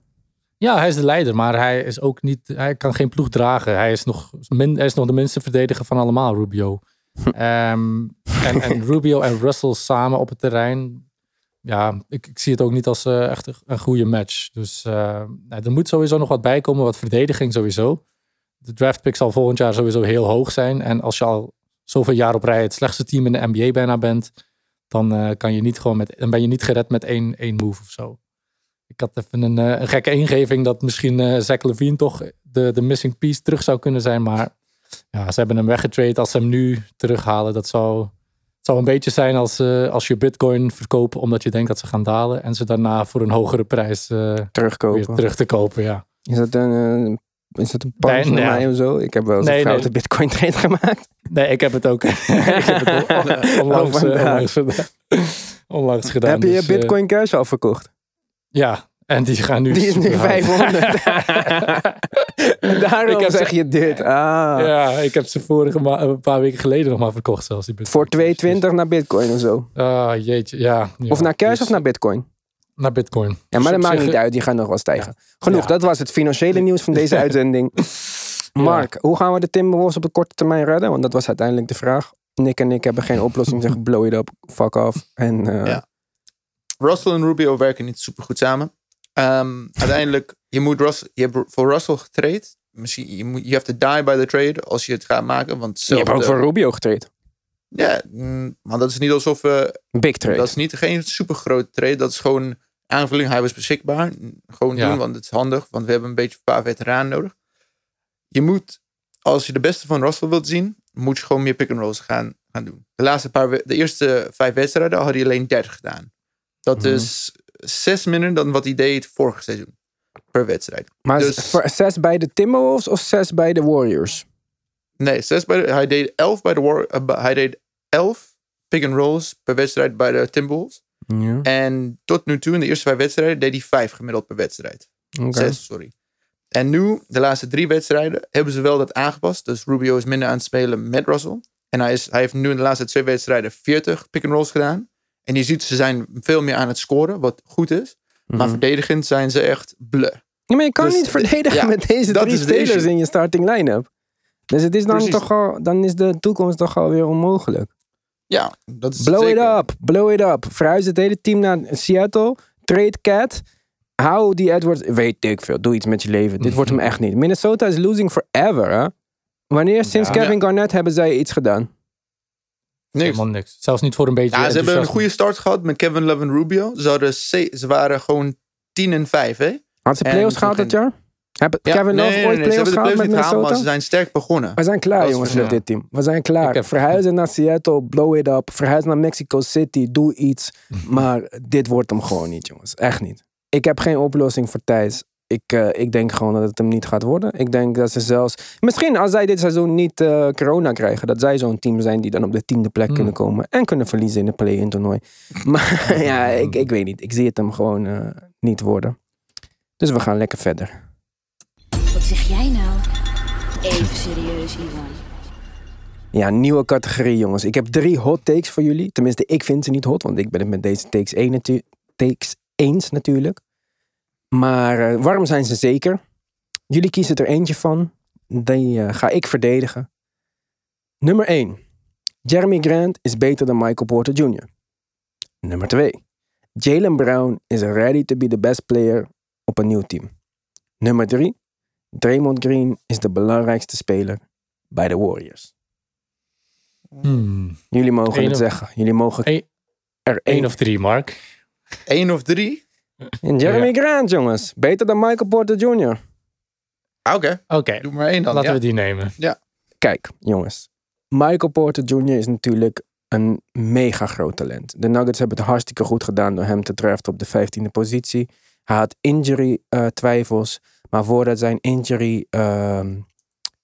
Ja, hij is de leider, maar hij is ook niet. Hij kan geen ploeg dragen. Hij is nog, min, hij is nog de minste verdediger van allemaal, Rubio. Ehm, en, en Rubio en Russell samen op het terrein. Ja, ik, ik zie het ook niet als eh, echt een, een goede match. Dus eh, nou, er moet sowieso nog wat bij komen, wat verdediging sowieso. De draft pick zal volgend jaar sowieso heel hoog zijn. En als je al zoveel jaar op rij het slechtste team in de NBA bijna bent, dan, eh, kan je niet gewoon met, dan ben je niet gered met één, één move of zo. Ik had even een, eh, een gekke ingeving dat misschien eh Zach Levine toch de, de missing piece terug zou kunnen zijn. Maar ja, ze hebben hem weggetrade. Als ze hem nu terughalen, dat zou, zou een beetje zijn als, als je bitcoin verkoopt omdat je denkt dat ze gaan dalen. En ze daarna voor een hogere prijs Terugkopen. weer terug te kopen. Ja. Is dat een, is dat een punch Nee, mij of zo? Ik heb wel eens een nee. foute bitcoin trade gemaakt. Nee, ik heb het ook. ik heb het on- onlangs, Oh, eh, onlangs gedaan. Onlangs gedaan. heb je je dus, eh, bitcoin cash al verkocht? ja, en die gaan nu. Die is nu super hard. 500. en daarom Ik zeg je dit. Ah. Ja, ik heb ze vorige ma- een paar weken geleden nog maar verkocht zelfs. Die bitcoin. Voor 220 naar bitcoin of zo. Ah, jeetje, ja. ja. Of naar cash Dus of naar bitcoin. Naar bitcoin. Ja, Dus maar dat maakt niet uit. Die gaan nog wel stijgen. Genoeg, Ja. dat was het financiële nieuws van deze uitzending. Mark, hoe gaan we de Timberwolves op de korte termijn redden? Want dat was uiteindelijk de vraag. Nick en ik hebben geen oplossing. Zeggen blow it up, fuck off. En eh, Ja. Russell en Rubio werken niet super goed samen. Ehm, uiteindelijk, je, moet Russell, je hebt voor Russell getraind. Misschien, je, moet, je have to die by the trade als je het gaat maken. Want je hebt ook voor Rubio getraind. Ja, mm, maar dat is niet alsof we... Big trade. Dat is niet geen super grote trade. Dat is gewoon aanvulling. Hij was beschikbaar. Gewoon Ja. doen, want het is handig. Want we hebben een beetje een paar veteranen nodig. Je moet, als je de beste van Russell wilt zien, moet je gewoon meer pick-and-rolls gaan, gaan doen. De, laatste paar, de eerste vijf wedstrijden had hij alleen 30 gedaan. Dat Mhm. is zes minder dan wat hij deed vorig seizoen. Per wedstrijd. maar dus- voor zes bij de Timberwolves of zes bij de Warriors? Nee, zes bij de, hij deed elf bij de War, eh, hij deed elf pick-and-rolls per wedstrijd bij de Timberwolves. Ja. En tot nu toe, in de eerste vijf wedstrijden, deed hij vijf gemiddeld per wedstrijd. Zes, sorry. En nu, de laatste drie wedstrijden, hebben ze wel dat aangepast. Dus Rubio is minder aan het spelen met Russell. En hij, is, hij heeft nu in de laatste twee wedstrijden 40 pick-and-rolls gedaan. En je ziet, ze zijn veel meer aan het scoren, wat goed is. Maar Mhm. verdedigend zijn ze echt bleh. Ja, maar je kan Dus, niet verdedigen ja, met deze drie de spelers in je starting line-up. Dus het is dan Precies. toch al, dan is de toekomst toch alweer onmogelijk. Ja, dat is Blow zeker. it up, blow it up. Verhuis het hele team naar Seattle. Trade Cat. Hou die Edwards. Weet ik veel. Doe iets met je leven. Dit wordt hem echt niet. Minnesota is losing forever. Hè? Wanneer sinds Ja. Kevin Garnett hebben zij iets gedaan? Niks. Helemaal niks. Zelfs niet voor een beetje. Ja, ze hebben een goede start gehad met Kevin Love en Rubio. Ze, hadden ze, waren gewoon 10 en 5, hè? Had ze playoffs dit ging- jaar? Hebben Ja, Kevin Love nee, ooit nee, playoffs met gehaald, Minnesota? maar ze zijn sterk begonnen. We zijn klaar, jongens, met dit team. We zijn klaar. Ik Verhuizen naar Seattle, blow it up. Verhuis naar Mexico City, doe iets. Maar dit wordt hem gewoon niet, jongens. Echt niet. Ik heb geen oplossing voor Thijs. Ik, eh, ik denk gewoon dat het hem niet gaat worden. Ik denk dat ze zelfs... Misschien als zij dit seizoen niet eh, corona krijgen... dat zij zo'n team zijn die dan op de tiende plek Hmm. kunnen komen... en kunnen verliezen in de play-in toernooi. Maar ja, ik, ik weet niet. Ik zie het hem gewoon eh, niet worden. Dus we gaan lekker verder. Wat zeg jij nou? Even serieus, Iwan. Ja, nieuwe categorie, jongens. Ik heb drie hot takes voor jullie. Tenminste, ik vind ze niet hot, want ik ben het met deze takes, één takes eens natuurlijk. Maar eh, warm zijn ze zeker. Jullie kiezen er eentje van. Die eh, ga ik verdedigen. Nummer 1. Jeremy Grant is beter dan Michael Porter Jr. Nummer 2. Jalen Brown is ready to be the best player op een nieuw team. Nummer 3. Draymond Green is de belangrijkste speler bij de Warriors. Hmm. Jullie mogen Eén het of- zeggen. Jullie mogen er één Eén of drie, Mark. Eén of drie? En Jeremy Grant, jongens. Beter dan Michael Porter Jr. Ah, Oké, Oké, doe maar één dan. laten ja. we die nemen. Kijk, jongens. Michael Porter Jr. is natuurlijk een mega groot talent. De Nuggets hebben het hartstikke goed gedaan door hem te draften op de 15e positie. Hij had injury eh, twijfels. Maar voordat zijn injury ehm,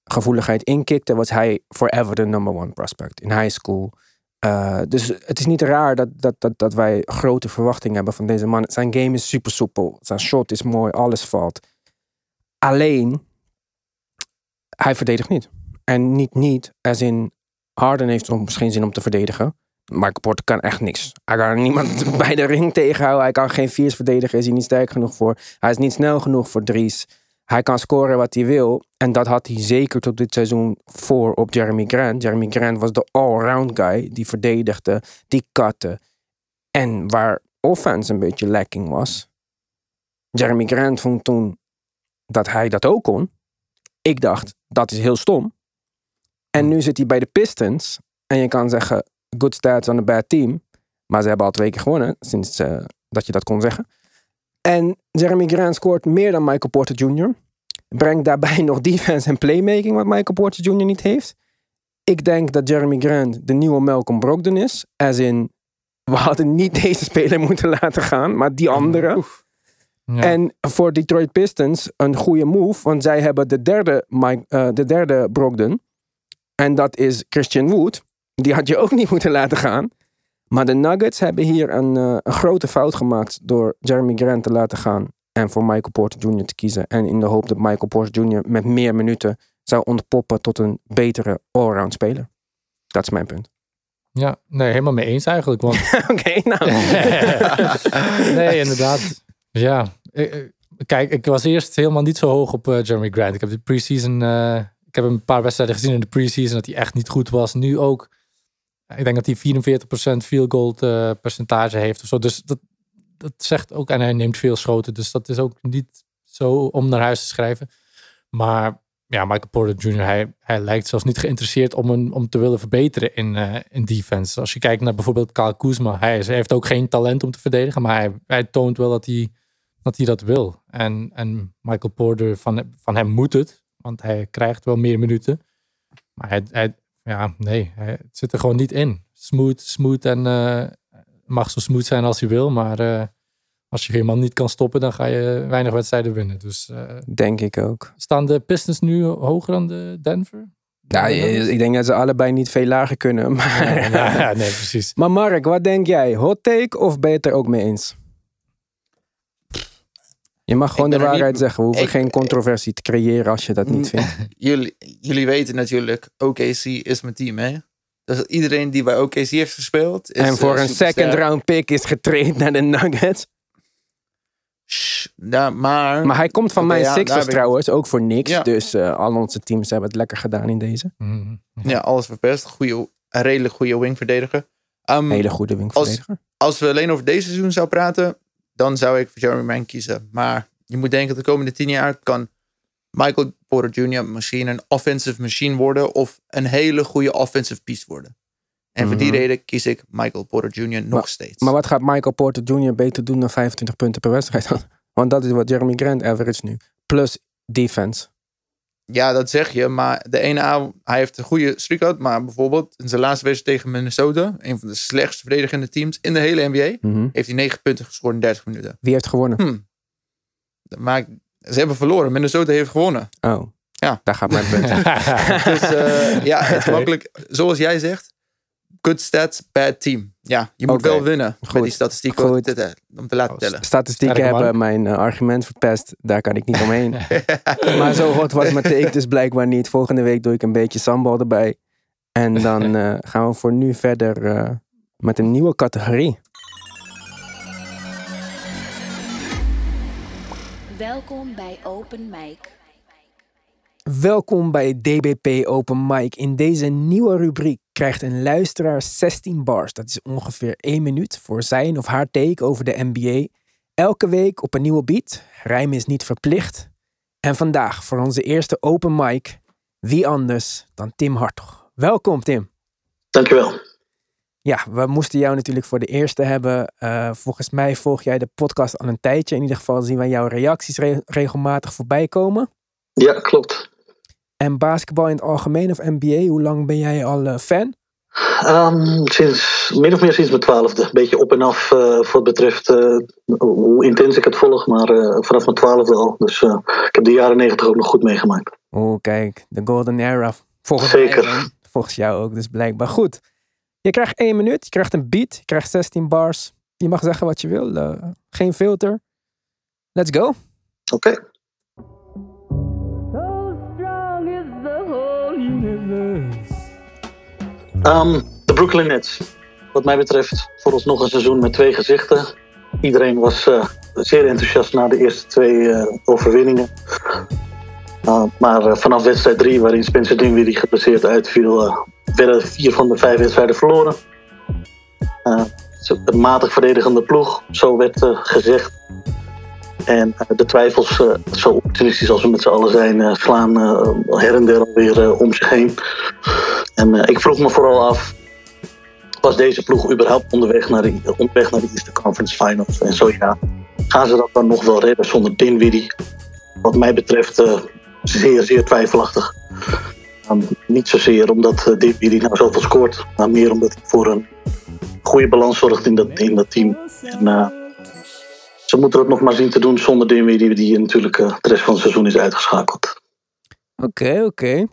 gevoeligheid inkikte, was hij forever de number one prospect in high school. Eh, dus het is niet raar dat, dat, dat, dat wij grote verwachtingen hebben van deze man. Zijn game is super soepel. Zijn shot is mooi. Alles valt. Alleen, hij verdedigt niet. En niet niet, als in Harden heeft soms geen zin om te verdedigen. Michael Porter kan echt niks. Hij kan niemand bij de ring tegenhouden. Hij kan geen viers verdedigen. Is hij niet sterk genoeg voor. Hij is niet snel genoeg voor Dries. Hij kan scoren wat hij wil. En dat had hij zeker tot dit seizoen voor op Jeremy Grant. Jeremy Grant was de all-round guy. Die verdedigde, die katte. En waar offense een beetje lacking was. Jeremy Grant vond toen dat hij dat ook kon. Ik dacht, dat is heel stom. En nu zit hij bij de Pistons. En je kan zeggen, good stats on a bad team. Maar ze hebben al twee keer gewonnen, sinds eh, dat je dat kon zeggen. En Jeremy Grant scoort meer dan Michael Porter Jr. Brengt daarbij nog defense en playmaking, wat Michael Porter Jr. niet heeft. Ik denk dat Jeremy Grant de nieuwe Malcolm Brogdon is. As in, we hadden niet deze speler moeten laten gaan, maar die andere. Ja. En voor Detroit Pistons een goede move, want zij hebben de derde, Mike, eh, de derde Brogdon. En dat is Christian Wood. Die had je ook niet moeten laten gaan. Maar de Nuggets hebben hier een, eh, een grote fout gemaakt door Jeremy Grant te laten gaan. En voor Michael Porter Jr. te kiezen. En in de hoop dat Michael Porter Jr. met meer minuten zou ontpoppen tot een betere allround speler. Dat is mijn punt. ja, nee, helemaal mee eens eigenlijk. Want Oké, nou. nee, inderdaad. Ja, Eh, eh, kijk, ik was eerst helemaal niet zo hoog op Jeremy Grant. Ik heb de preseason, eh, ik heb een paar wedstrijden gezien in de preseason dat hij echt niet goed was. Nu ook. Ik denk dat hij 44% field goal eh, percentage heeft of zo. Dus dat, dat zegt ook, en hij neemt veel schoten. Dus dat is ook niet zo om naar huis te schrijven. Maar ja, Michael Porter Jr., hij, hij lijkt zelfs niet geïnteresseerd om, een, om te willen verbeteren in, eh, in defense. Als je kijkt naar bijvoorbeeld Kyle Kuzma, hij, hij heeft ook geen talent om te verdedigen, maar hij, hij toont wel dat hij, dat hij dat wil. En, en Michael Porter, van, van hem moet het, want hij krijgt wel meer minuten. Maar hij ja, nee, het zit er gewoon niet in. Smooth, smooth en eh, mag zo smooth zijn als hij wil, maar eh, als je iemand niet kan stoppen, dan ga je weinig wedstrijden winnen. Dus eh, Denk ik ook. Staan de Pistons nu hoger dan de Denver? Ja, ik denk dat ze allebei niet veel lager kunnen. Maar, Ja, ja, nee, precies. maar Mark, wat denk jij? Hot take of ben je het er ook mee eens? Je mag gewoon de niet- waarheid zeggen. We hoeven ik- geen controversie te creëren als je dat niet vindt. jullie, jullie weten natuurlijk, OKC is mijn team, hè? Dus iedereen die bij OKC heeft gespeeld. Is, en voor eh, een superster. second round pick is getraind naar de Nuggets. Shh, ja, maar, Maar hij komt van mijn ja, Sixers trouwens, ook voor niks. Ja. Dus eh, al onze teams hebben het lekker gedaan in deze. Mhm. Ja, alles verpest. Goeie, een redelijk goede wingverdediger. Um, Hele goede wingverdediger. als we alleen over deze seizoen zou praten, dan zou ik voor Jeremy Mann kiezen. Maar je moet denken, de komende tien jaar kan Michael Porter Jr. misschien een offensive machine worden of een hele goede offensive piece worden. En voor die Mhm. reden kies ik Michael Porter Jr. nog Maar- steeds. Maar wat gaat Michael Porter Jr. beter doen dan 25 punten per wedstrijd? Want dat is wat Jeremy Grant average nu. Plus defense. Ja, dat zeg je. Maar de ene avond, hij heeft een goede streak gehad. Maar bijvoorbeeld in zijn laatste wedstrijd tegen Minnesota, een van de slechtst verdedigende teams in de hele NBA, Mhm. heeft hij 9 punten gescoord in 30 minuten. Wie heeft gewonnen? Hm. Maar ze hebben verloren. Minnesota heeft gewonnen. Oh. Ja. Daar gaat mijn punt. Dus eh, ja, het is makkelijk. Zoals jij zegt, good stats, bad team. Ja, je moet wel winnen met goed, die statistieken goed. te- om te laten tellen. Statistieken Sterke hebben man. mijn eh, argument verpest. Daar kan ik niet omheen. maar zo hot was mijn take dus blijkbaar niet. Volgende week doe ik een beetje sambal erbij. En dan eh, gaan we voor nu verder eh, met een nieuwe categorie. Welkom bij Open Mic. Welkom bij DBP Open Mic. In deze nieuwe rubriek krijgt een luisteraar 16 bars. Dat is ongeveer 1 minuut voor zijn of haar take over de NBA. Elke week op een nieuwe beat. Rijm is niet verplicht. En vandaag voor onze eerste Open Mic. Wie anders dan Tim Hartog. Welkom Tim. Dankjewel. Ja, we moesten jou natuurlijk voor de eerste hebben. Eh, volgens mij volg jij de podcast al een tijdje. In ieder geval zien wij jouw reacties re- regelmatig voorbij komen. Ja, klopt. En basketbal in het algemeen of NBA, hoe lang ben jij al eh, fan? Ehm, sinds, min of meer sinds mijn twaalfde. Beetje op en af eh, voor het betreft eh, hoe intens ik het volg. Maar vanaf mijn twaalfde al. Dus ik heb de jaren negentig ook nog goed meegemaakt. Oh, kijk, de golden era. Volgens Zeker. mij. Volgens jou ook, dus blijkbaar goed. Je krijgt één minuut, je krijgt een beat, je krijgt 16 bars. Je mag zeggen wat je wil, geen filter. Let's go. Oké. Ehm, de Brooklyn Nets. Wat mij betreft vooralsnog een seizoen met twee gezichten. Iedereen was eh, zeer enthousiast na de eerste twee eh, overwinningen. Uh, maar eh, vanaf wedstrijd 3, waarin Spencer Dinwiddie geblesseerd uitviel, werden vier van de vijf wedstrijden verloren. Uh, een matig verdedigende ploeg, zo werd gezegd. En uh, de twijfels, uh, zo optimistisch als we met z'n allen zijn, uh, slaan her en der alweer om zich heen. En ik vroeg me vooral af, was deze ploeg überhaupt onderweg naar de, onderweg naar de Eastern Conference Finals? En zo ja, gaan ze dat dan nog wel redden zonder Dinwiddie? Wat mij betreft zeer, zeer twijfelachtig. Um, niet zozeer omdat uh, Dinwiddie nou zoveel scoort, maar meer omdat hij voor een goede balans zorgt in dat, in dat team. En, ze moeten het nog maar zien te doen zonder Dinwiddie, die natuurlijk uh, de rest van het seizoen is uitgeschakeld. Oké, okay, oké. Okay.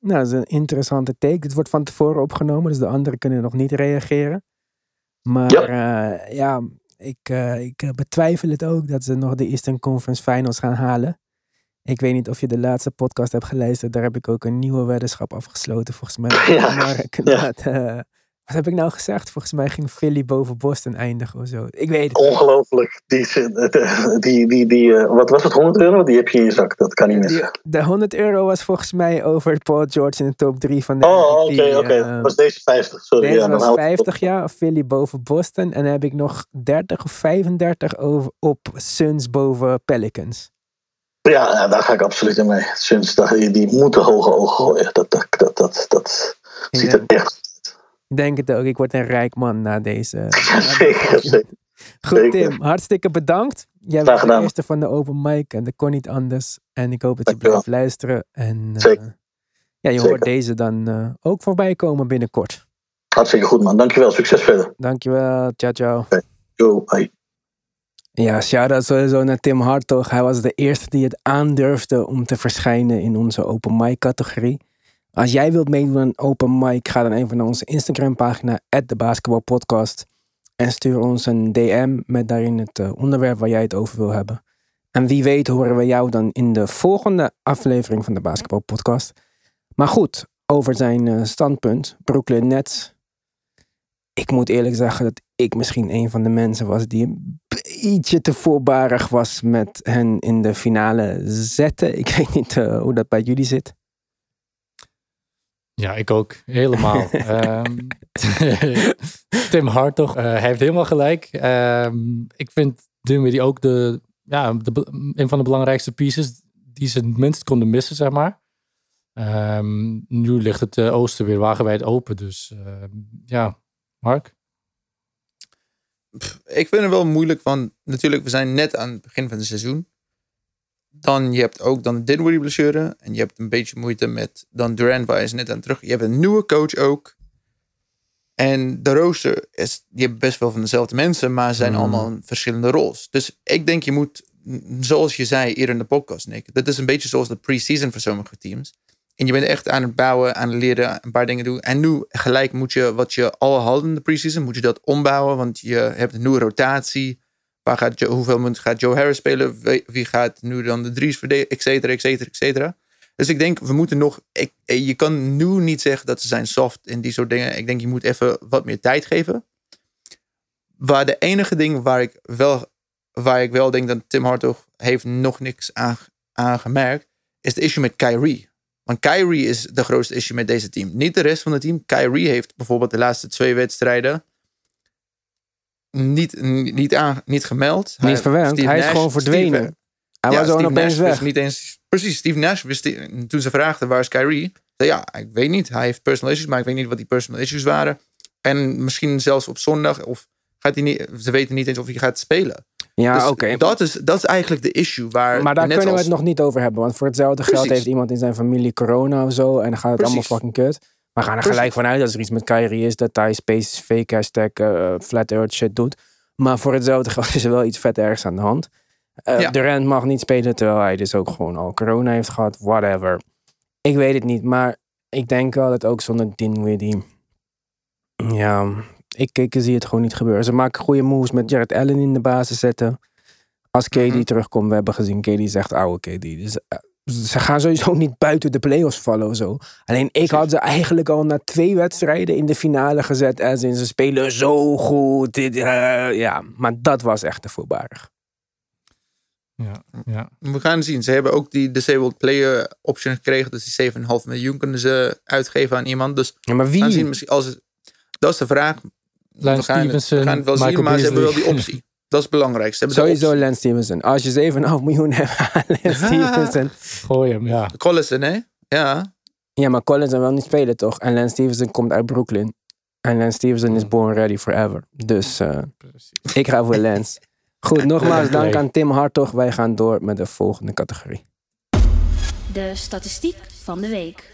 Nou, dat is een interessante take. Het wordt van tevoren opgenomen, dus de anderen kunnen nog niet reageren. Maar ja, uh, ja ik, uh, ik betwijfel het ook dat ze nog de Eastern Conference Finals gaan halen. Ik weet niet of je de laatste podcast hebt geluisterd. Daar heb ik ook een nieuwe weddenschap afgesloten, volgens mij. Ja, maar uh, wat heb ik nou gezegd? Volgens mij ging Philly boven Boston eindigen of zo. Ik weet het. Ongelooflijk. Die, die, die, die, uh, wat was het, 100 euro? Die heb je in je zak. Dat kan niet missen. De 100 euro was volgens mij over Paul George in de top 3 van de Oh, oké, oké. Okay. was deze 50. Sorry. Deze was 50, ja. Philly boven Boston. En dan heb ik nog 30 of 35 over, op Suns boven Pelicans. Ja, daar ga ik absoluut in mee. Suns, die, die moeten hoge ogen gooien. Dat, dat, dat, dat, dat ziet er echt ik denk het ook. Ik word een rijk man na deze. Ja, zeker, zeker. Goed, zeker. Tim. Hartstikke bedankt. Jij was de eerste van de open mic en dat kon niet anders. En ik hoop dat je blijft luisteren. En uh, zeker. ja, je zeker. hoort deze dan uh, ook voorbij komen binnenkort. Hartstikke goed, man. Dankjewel. Succes verder. Dankjewel. Ciao, ciao. Okay. Yo, bye. Ja, shout-out sowieso naar Tim Hartog. Hij was de eerste die het aandurfde om te verschijnen in onze open mic categorie. Als jij wilt meedoen aan Open Mic, ga dan even naar onze Instagram pagina, de basketbalpodcast. En stuur ons een DM met daarin het uh, onderwerp waar jij het over wil hebben. En wie weet horen we jou dan in de volgende aflevering van de basketbalpodcast. Maar goed, over zijn uh, standpunt, Brooklyn Nets. Ik moet eerlijk zeggen dat ik misschien een van de mensen was die een beetje te voorbarig was met hen in de finale zetten. Ik weet niet uh, hoe dat bij jullie zit. Ja, ik ook. Helemaal. um, Tim Hartog, uh, hij heeft helemaal gelijk. Um, ik vind Dinwiddie ook de, ja, de, een van de belangrijkste pieces die ze het minst konden missen, zeg maar. Um, nu ligt het uh, oosten weer wagenwijd open. Dus uh, ja, Mark? Pff, ik vind het wel moeilijk, want natuurlijk, we zijn net aan het begin van het seizoen. Dan je hebt ook dan de Dinwiddie blessure. En je hebt een beetje moeite met dan Durant, waar is net aan terug. Je hebt een nieuwe coach ook. En de rooster is, je hebt best wel van dezelfde mensen, maar zijn mm. allemaal in verschillende roles. Dus ik denk je moet, zoals je zei eerder in de podcast, Nick, dat is een beetje zoals de pre-season voor sommige teams. En je bent echt aan het bouwen, aan het leren, een paar dingen doen. En nu gelijk moet je wat je al had in de pre-season, moet je dat ombouwen, want je hebt een nieuwe rotatie. Waar gaat hoeveel minuten gaat Joe Harris spelen? Wie gaat nu dan de drie's verdelen? Et cetera, et cetera, et cetera. Dus ik denk, we moeten nog... Ik, je kan nu niet zeggen dat ze zijn soft in die soort dingen. Ik denk, je moet even wat meer tijd geven. Waar de enige ding waar ik wel, waar ik wel denk dat Tim Hartog heeft nog niks aan, aan gemerkt, is de issue met Kyrie. Want Kyrie is de grootste issue met deze team. Niet de rest van het team. Kyrie heeft bijvoorbeeld de laatste twee wedstrijden niet, niet, aan, niet gemeld. Niet verwerkt. Hij is gewoon verdwenen. Steve, hij ja, was gewoon opeens weg. niet eens. Precies, Steve Nash wist toen ze vraagden waar is Kyrie, zei ja, ik weet niet. Hij heeft personal issues, maar ik weet niet wat die personal issues waren. En misschien zelfs op zondag of gaat hij niet. Ze weten niet eens of hij gaat spelen. Ja, Dus oké. Okay. Dat, is, dat is eigenlijk de issue waar. Maar daar net kunnen we het nog niet over hebben. Want voor hetzelfde geld heeft iemand in zijn familie corona of zo. En dan gaat het Precies. allemaal fucking kut. We gaan er gelijk vanuit als er iets met Kyrie is. Dat hij space fake hashtag uh, flat earth shit doet. Maar voor hetzelfde geld is er wel iets vet ergs aan de hand. Uh, Ja. Durant mag niet spelen terwijl hij dus ook gewoon al corona heeft gehad. Whatever. Ik weet het niet. Maar ik denk wel dat ook zonder Dinwiddie... Ja, ik, ik zie het gewoon niet gebeuren. Ze maken goede moves met Jared Allen in de basis zetten. Als KD Mhm. terugkomt, we hebben gezien, KD zegt oude KD. Dus ze gaan sowieso niet buiten de playoffs vallen of zo. Alleen ik had ze eigenlijk al na twee wedstrijden in de finale gezet. En ze spelen zo goed. Dit, uh, ja, maar dat was echt te voorbarig. Ja, ja. We gaan zien. Ze hebben ook die disabled player option gekregen. Dus die 7,5 miljoen kunnen ze uitgeven aan iemand. Dus Ja, maar we gaan zien wie? misschien als het, dat is de vraag. Lance we gaan, het, we Stevenson, gaan het wel Michael zien, maar ze hebben wel die optie. Dat is het belangrijkste. Sowieso Lance Stevenson. Als je 7,5 miljoen hebt aan Lance Stevenson. Gooi hem, ja. Collison, hè? Ja. Ja, maar Collins wil niet spelen toch? En Lance Stevenson komt uit Brooklyn. En Lance Stevenson is born ready forever. Dus uh, ik ga voor Lance. Goed, nogmaals dank aan Tim Hartog. Wij gaan door met de volgende categorie. De statistiek van de week.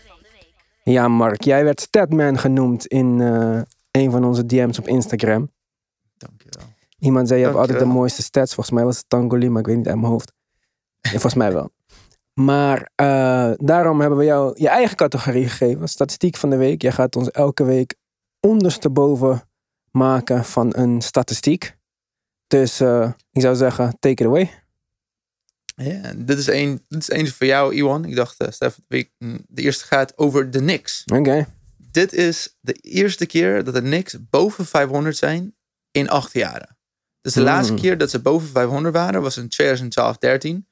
Ja, Mark, jij werd Statman genoemd in eh, een van onze DM's op Instagram. Iemand zei, je hebt altijd de mooiste stats. Volgens mij was het Tangoli, maar ik weet niet uit mijn hoofd. Ja, volgens mij wel. Maar eh, daarom hebben we jou je eigen categorie gegeven. Statistiek van de week. Jij gaat ons elke week ondersteboven maken van een statistiek. Dus eh, ik zou zeggen, take it away. Ja, dit is één dit is één voor jou, Iwan. Ik dacht, uh, Stefan, de, week, de eerste gaat over de Knicks. Oké. Dit is de eerste keer dat de Knicks boven 500 zijn in acht jaren. Dus de Mm. laatste keer dat ze boven 500 waren was in 2012-13.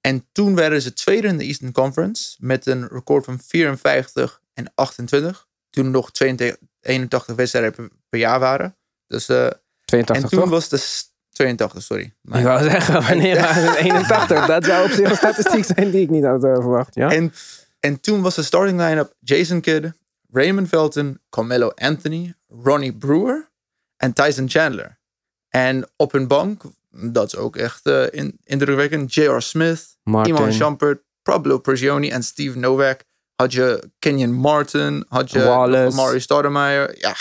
En toen werden ze tweede in de Eastern Conference met een record van 54 en 28. Toen nog 82, 81 wedstrijden per, per jaar waren. Dus, eh, en 82 toen toch? was de s- 82, sorry. Ik wou zeggen, wanneer waren het 81? Dat zou op zich een statistiek zijn die ik niet had eh, verwacht. Ja? En, en toen was de starting line-up Jason Kidd, Raymond Felton, Carmelo Anthony, Ronnie Brewer en Tyson Chandler. En op hun bank, dat is ook echt eh, in, indrukwekkend, J.R. Smith, Martin. Iman Shumpert, Pablo Prigioni en Steve Novak. Had je Kenyon Martin, had je Wallace. Stoudemire. Ja,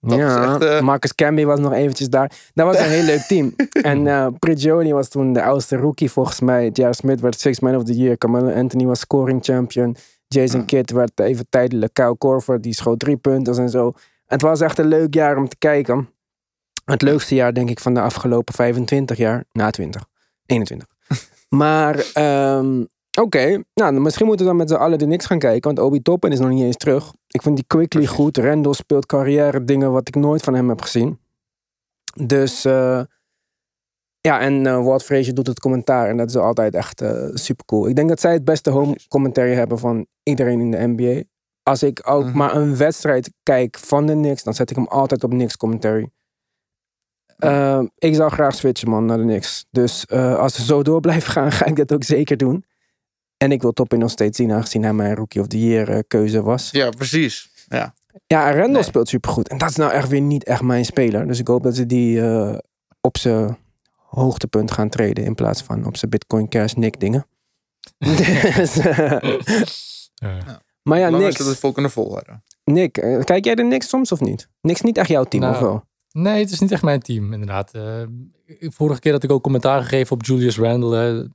dat ja, echt, eh, Marcus Camby was nog eventjes daar. Dat was een heel leuk team. En eh Prigioni was toen de oudste rookie volgens mij. J.R. Smith werd Six Man of the Year. Carmelo Anthony was scoring champion. Jason Kidd werd even tijdelijk. Kyle Korver, die schoot drie punten en zo. Het was echt een leuk jaar om te kijken. Het leukste jaar denk ik van de afgelopen 25 jaar. Na 20. 21. maar ehm, oké. Nou, misschien moeten we dan met z'n allen de niks gaan kijken. Want Obi Toppin is nog niet eens terug. Ik vind die Quickly goed. Randall speelt carrière dingen wat ik nooit van hem heb gezien. Dus eh, ja, en eh Walt Frazier doet het commentaar. En dat is altijd echt super cool. Ik denk dat zij het beste home commentary hebben van iedereen in de NBA. Als ik ook Mhm. maar een wedstrijd kijk van de Knicks, dan zet ik hem altijd op Knicks commentary. Eh, ik zou graag switchen, man, naar de Knicks. Dus eh, als ze zo door blijven gaan, ga ik dat ook zeker doen. En ik wil Toppin nog steeds zien, aangezien hij mijn Rookie of the Year eh, keuze was. ja precies. Ja. Ja, Randall Nee. speelt supergoed. En dat is nou echt weer niet echt mijn speler. Dus ik hoop dat ze die eh, op zijn hoogtepunt gaan treden. In plaats van op zijn Bitcoin Cash Nick dingen. dus, Ja. maar ja, Lang Nick. dat het vol kunnen volhouden. Nick, kijk jij de Niks soms of niet? Niks niet echt jouw team, Nou, of wel? Nee, het is niet echt mijn team, inderdaad. Eh, vorige keer had ik ook commentaar gegeven op Julius Randle. eh,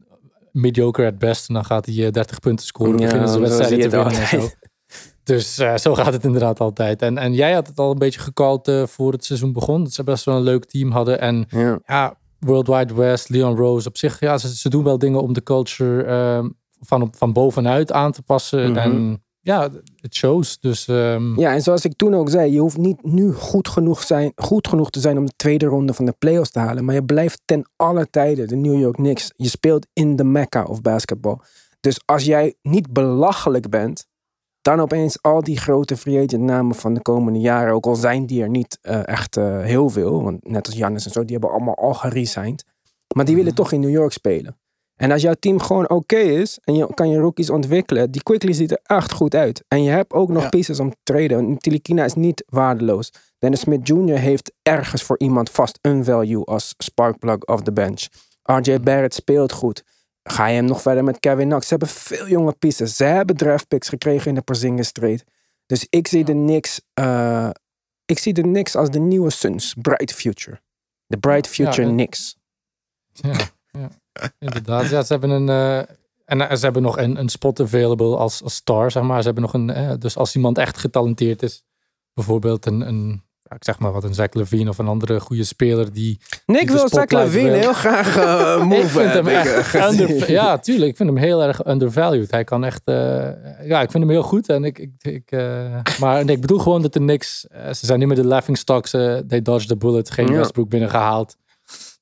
mediocre at best. En dan gaat hij eh, 30 punten scoren. Ja, beginnen ze wedstrijden te winnen en altijd. zo. Dus eh, zo gaat het inderdaad altijd. En, en jij had het al een beetje gecallt eh, voor het seizoen begon. Dat ze best wel een leuk team hadden. En Ja. ja, World Wide West, Leon Rose op zich. Ja, ze, ze doen wel dingen om de culture van, van bovenuit aan te passen. Mhm. En ja, het shows. Dus ehm, ja, en zoals ik toen ook zei, je hoeft niet nu goed genoeg, zijn, goed genoeg te zijn om de tweede ronde van de playoffs te halen. Maar je blijft ten alle tijden de New York Knicks. Je speelt in de mecca of basketbal. Dus als jij niet belachelijk bent, dan opeens al die grote free agent namen van de komende jaren, ook al zijn die er niet eh, echt eh, heel veel, want net als Jannis en zo, die hebben allemaal al geresigned. Maar die willen toch in New York spelen. En als jouw team gewoon oké is en je kan je rookies ontwikkelen, die Quickly ziet er echt goed uit. En je hebt ook nog Ja. pieces om te traden. Want Tilikina is niet waardeloos. Dennis Smith Jr. heeft ergens voor iemand vast een value als sparkplug of the bench. RJ Barrett speelt goed. Ga je hem nog verder met Kevin Knox? Ze hebben veel jonge pieces. Ze hebben draft picks gekregen in de Porzingis trade. Dus ik zie de Knicks, eh, ik zie de Knicks als de nieuwe Suns. Bright future. De bright future. Ja, ja, inderdaad. Ja, ze hebben een. eh, en eh, ze hebben nog een, een spot available als, als star, zeg maar. Ze hebben nog een. eh, dus als iemand echt getalenteerd is, bijvoorbeeld een. een ik zeg maar wat, een Zach Levine of een andere goede speler die. Nick de wil Zach spotlight Levine wil. heel graag eh move. ik vind hem ik, echt. Under, ja, tuurlijk. Ik vind hem heel erg undervalued. Hij kan echt. ja, ik vind hem heel goed. En ik, ik, ik, maar nee, ik bedoel gewoon dat er niks. ze zijn niet meer de laughing stocks. they dodged the bullet. Geen Ja. Westbrook binnengehaald.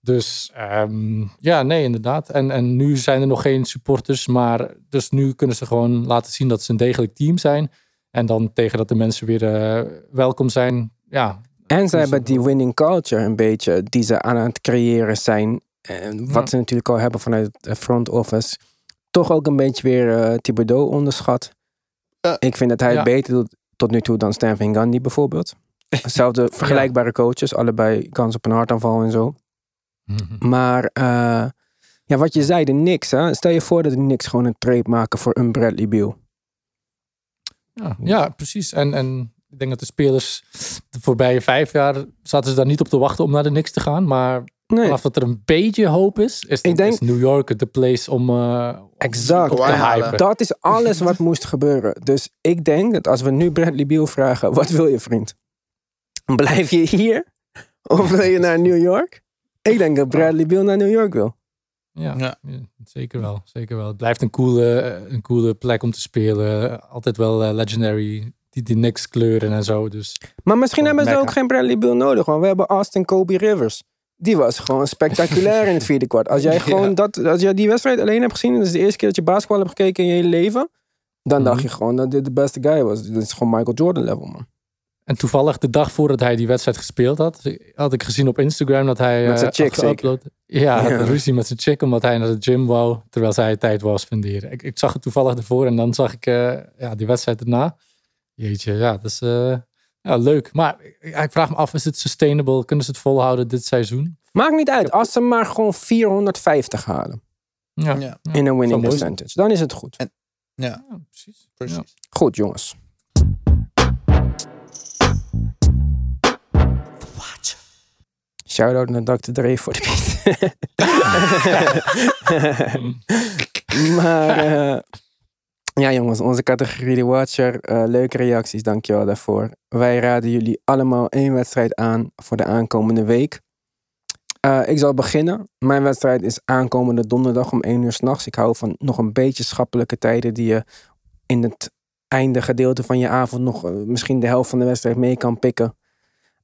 Dus ehm, ja, nee, inderdaad. En, en nu zijn er nog geen supporters. Maar dus nu kunnen ze gewoon laten zien dat ze een degelijk team zijn. En dan tegen dat de mensen weer eh, welkom zijn. Ja, En ze hebben die winning culture een beetje die ze aan het creëren zijn. En wat Ja. ze natuurlijk al hebben vanuit het front office. Toch ook een beetje weer eh Thibodeau onderschat. Ik vind dat hij het beter doet tot nu toe dan Stan Van Gundy bijvoorbeeld. Hetzelfde vergelijkbare coaches. Allebei kans op een hartaanval en zo. Maar eh, ja, wat je zei, de Knicks. Hè? Stel je voor dat de Knicks gewoon een trade maken voor een Bradley Beal. Ja, ja precies. En, en ik denk dat de spelers de voorbije vijf jaar zaten ze daar niet op te wachten om naar de Knicks te gaan. Maar Nee, vanaf dat er een beetje hoop is, is, Ik denk- is New York de place om, eh, om exact. Te. Dat is alles wat moest gebeuren. Dus ik denk dat als we nu Bradley Beal vragen, wat wil je vriend? Blijf je hier? Of wil je naar New York? Ik denk dat Bradley Beal naar New York wil. Ja, Ja. zeker wel. Zeker wel. Het blijft een coole, een coole plek om te spelen. Altijd wel eh, legendary. Die, die niks kleuren en zo. Dus Maar misschien hebben ze ook geen Bradley Beal nodig. Want we hebben Austin Kobe Rivers. Die was gewoon spectaculair in het vierde kwart. Als jij gewoon dat, als jij die wedstrijd alleen hebt gezien, en dat is de eerste keer dat je basketbal hebt gekeken in je hele leven, dan dacht Mhm. je gewoon dat dit de beste guy was. Dit is gewoon Michael Jordan level, man. En toevallig de dag voordat hij die wedstrijd gespeeld had, had ik gezien op Instagram dat hij. Met zijn eh, chick. Ja, had Ja. ruzie met zijn chick omdat hij naar de gym wou, terwijl zij tijd wou spenderen. Ik, ik zag het toevallig ervoor en dan zag ik eh, ja, die wedstrijd erna. Jeetje, ja, dat is eh, ja, leuk. Maar ja, ik vraag me af, is het sustainable? Kunnen ze het volhouden dit seizoen? Maakt niet uit. Als ze maar gewoon 450 halen Ja, Ja. in een winning percentage, dan is het goed. Ja, ja, precies. precies. Ja. Goed, jongens. Shout-out naar Dr. Dre voor de beat. maar eh, ja jongens, onze categorie de Watcher. eh, leuke reacties, dankjewel daarvoor. Wij raden jullie allemaal één wedstrijd aan voor de aankomende week. Eh, ik zal beginnen. Mijn wedstrijd is aankomende donderdag om 1 uur s'nachts. Ik hou van nog een beetje schappelijke tijden die je in het einde gedeelte van je avond nog misschien de helft van de wedstrijd mee kan pikken.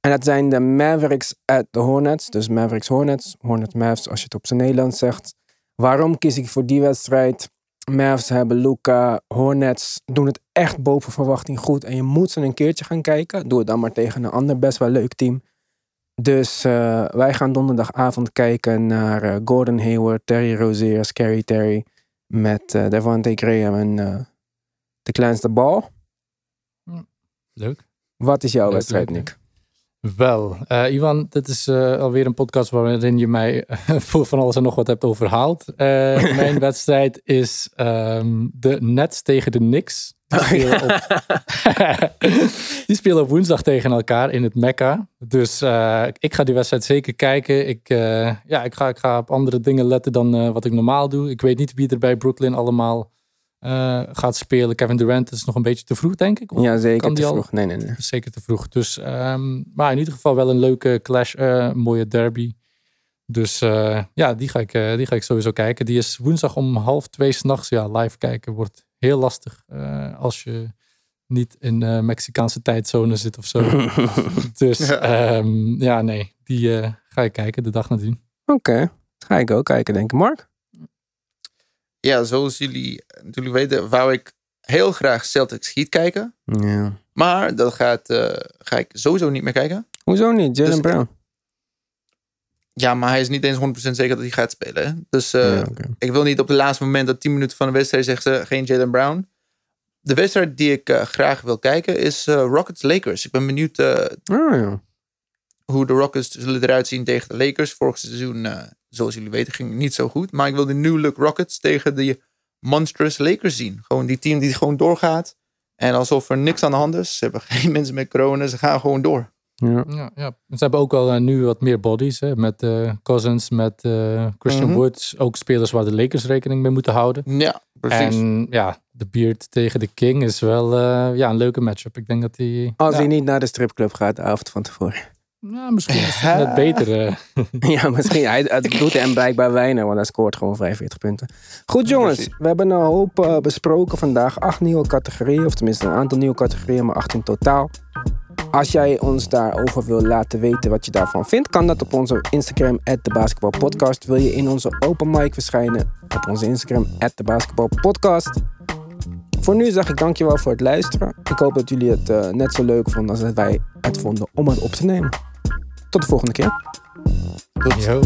En dat zijn de Mavericks at de Hornets. Dus Mavericks Hornets. Hornets Mavs als je het op zijn Nederlands zegt. Waarom kies ik voor die wedstrijd? Mavs hebben Luca. Hornets doen het echt boven verwachting goed. En je moet ze een keertje gaan kijken. Doe het dan maar tegen een ander best wel leuk team. Dus eh, wij gaan donderdagavond kijken naar eh, Gordon Hayward, Terry Rozier, Scary Terry. Met eh Devante Graham en eh, de kleinste bal. Leuk. Wat is jouw Leuk, wedstrijd, leuk, Nick? Wel, eh, Ivan, dit is eh, alweer een podcast waarin je mij eh, voor van alles en nog wat hebt overhaald. Mijn wedstrijd is ehm, de Nets tegen de Knicks. Die spelen, op, die spelen op woensdag tegen elkaar in het Mecca. Dus ik ga die wedstrijd zeker kijken. Ik, ja, ik, ga, ik ga op andere dingen letten dan wat ik normaal doe. Ik weet niet wie er bij Brooklyn allemaal eh, gaat spelen. Kevin Durant is nog een beetje te vroeg, denk ik. Of Ja, zeker kan te vroeg. Nee, nee, nee. zeker te vroeg. Dus, ehm, maar in ieder geval wel een leuke clash, eh, mooie derby. Dus eh, ja, die ga, ik, die ga ik sowieso kijken. Die is woensdag om half twee s'nachts. Ja, live kijken wordt heel lastig als je niet in Mexicaanse tijdzone zit of zo. dus Ja. ehm, ja, nee, die ga ik kijken de dag nadien. Oké, ga ik ook kijken, denk ik. Mark? Ja, zoals jullie natuurlijk weten, wou ik heel graag Celtics Heat kijken. Ja. Maar dat gaat, eh, ga ik sowieso niet meer kijken. Hoezo niet? Jalen Dus- Brown. Ja, maar hij is niet eens 100% zeker dat hij gaat spelen. hè. Dus eh, Ja, ik wil niet op het laatste moment dat 10 minuten van de wedstrijd zegt ze geen Jalen Brown. De wedstrijd die ik eh, graag wil kijken is eh, Rockets-Lakers. Ik ben benieuwd Oh ja. hoe de Rockets zullen eruit zien tegen de Lakers. Vorig seizoen, zoals jullie weten, ging het niet zo goed. Maar ik wil de New Look Rockets tegen de monstrous Lakers zien. Gewoon die team die gewoon doorgaat. En alsof er niks aan de hand is. Ze hebben geen mensen met corona. Ze gaan gewoon door. ja. Ja, ja. Ze hebben ook wel eh, nu wat meer bodies. Hè, met eh, Cousins, met eh, Christian Mhm. Woods. Ook spelers waar de Lakers rekening mee moeten houden. Ja, precies. En ja, de Beard tegen de King is wel eh, ja, een leuke matchup. Ik denk dat die... Als ja, hij niet naar de stripclub gaat de avond van tevoren. Ja, misschien is het net beter. eh. ja, misschien. Hij, het doet hem blijkbaar weinig, want hij scoort gewoon 45 punten. Goed jongens, we hebben een hoop eh, besproken vandaag. Acht nieuwe categorieën, of tenminste een aantal nieuwe categorieën, maar acht in totaal. Als jij ons daarover wil laten weten wat je daarvan vindt, kan dat op onze Instagram, de basketbalpodcast. Wil je in onze open mic verschijnen op onze Instagram, de basketbalpodcast. Voor nu zeg ik dankjewel voor het luisteren. Ik hoop dat jullie het eh, net zo leuk vonden als dat wij het vonden om het op te nemen. Tot de volgende keer. Tot.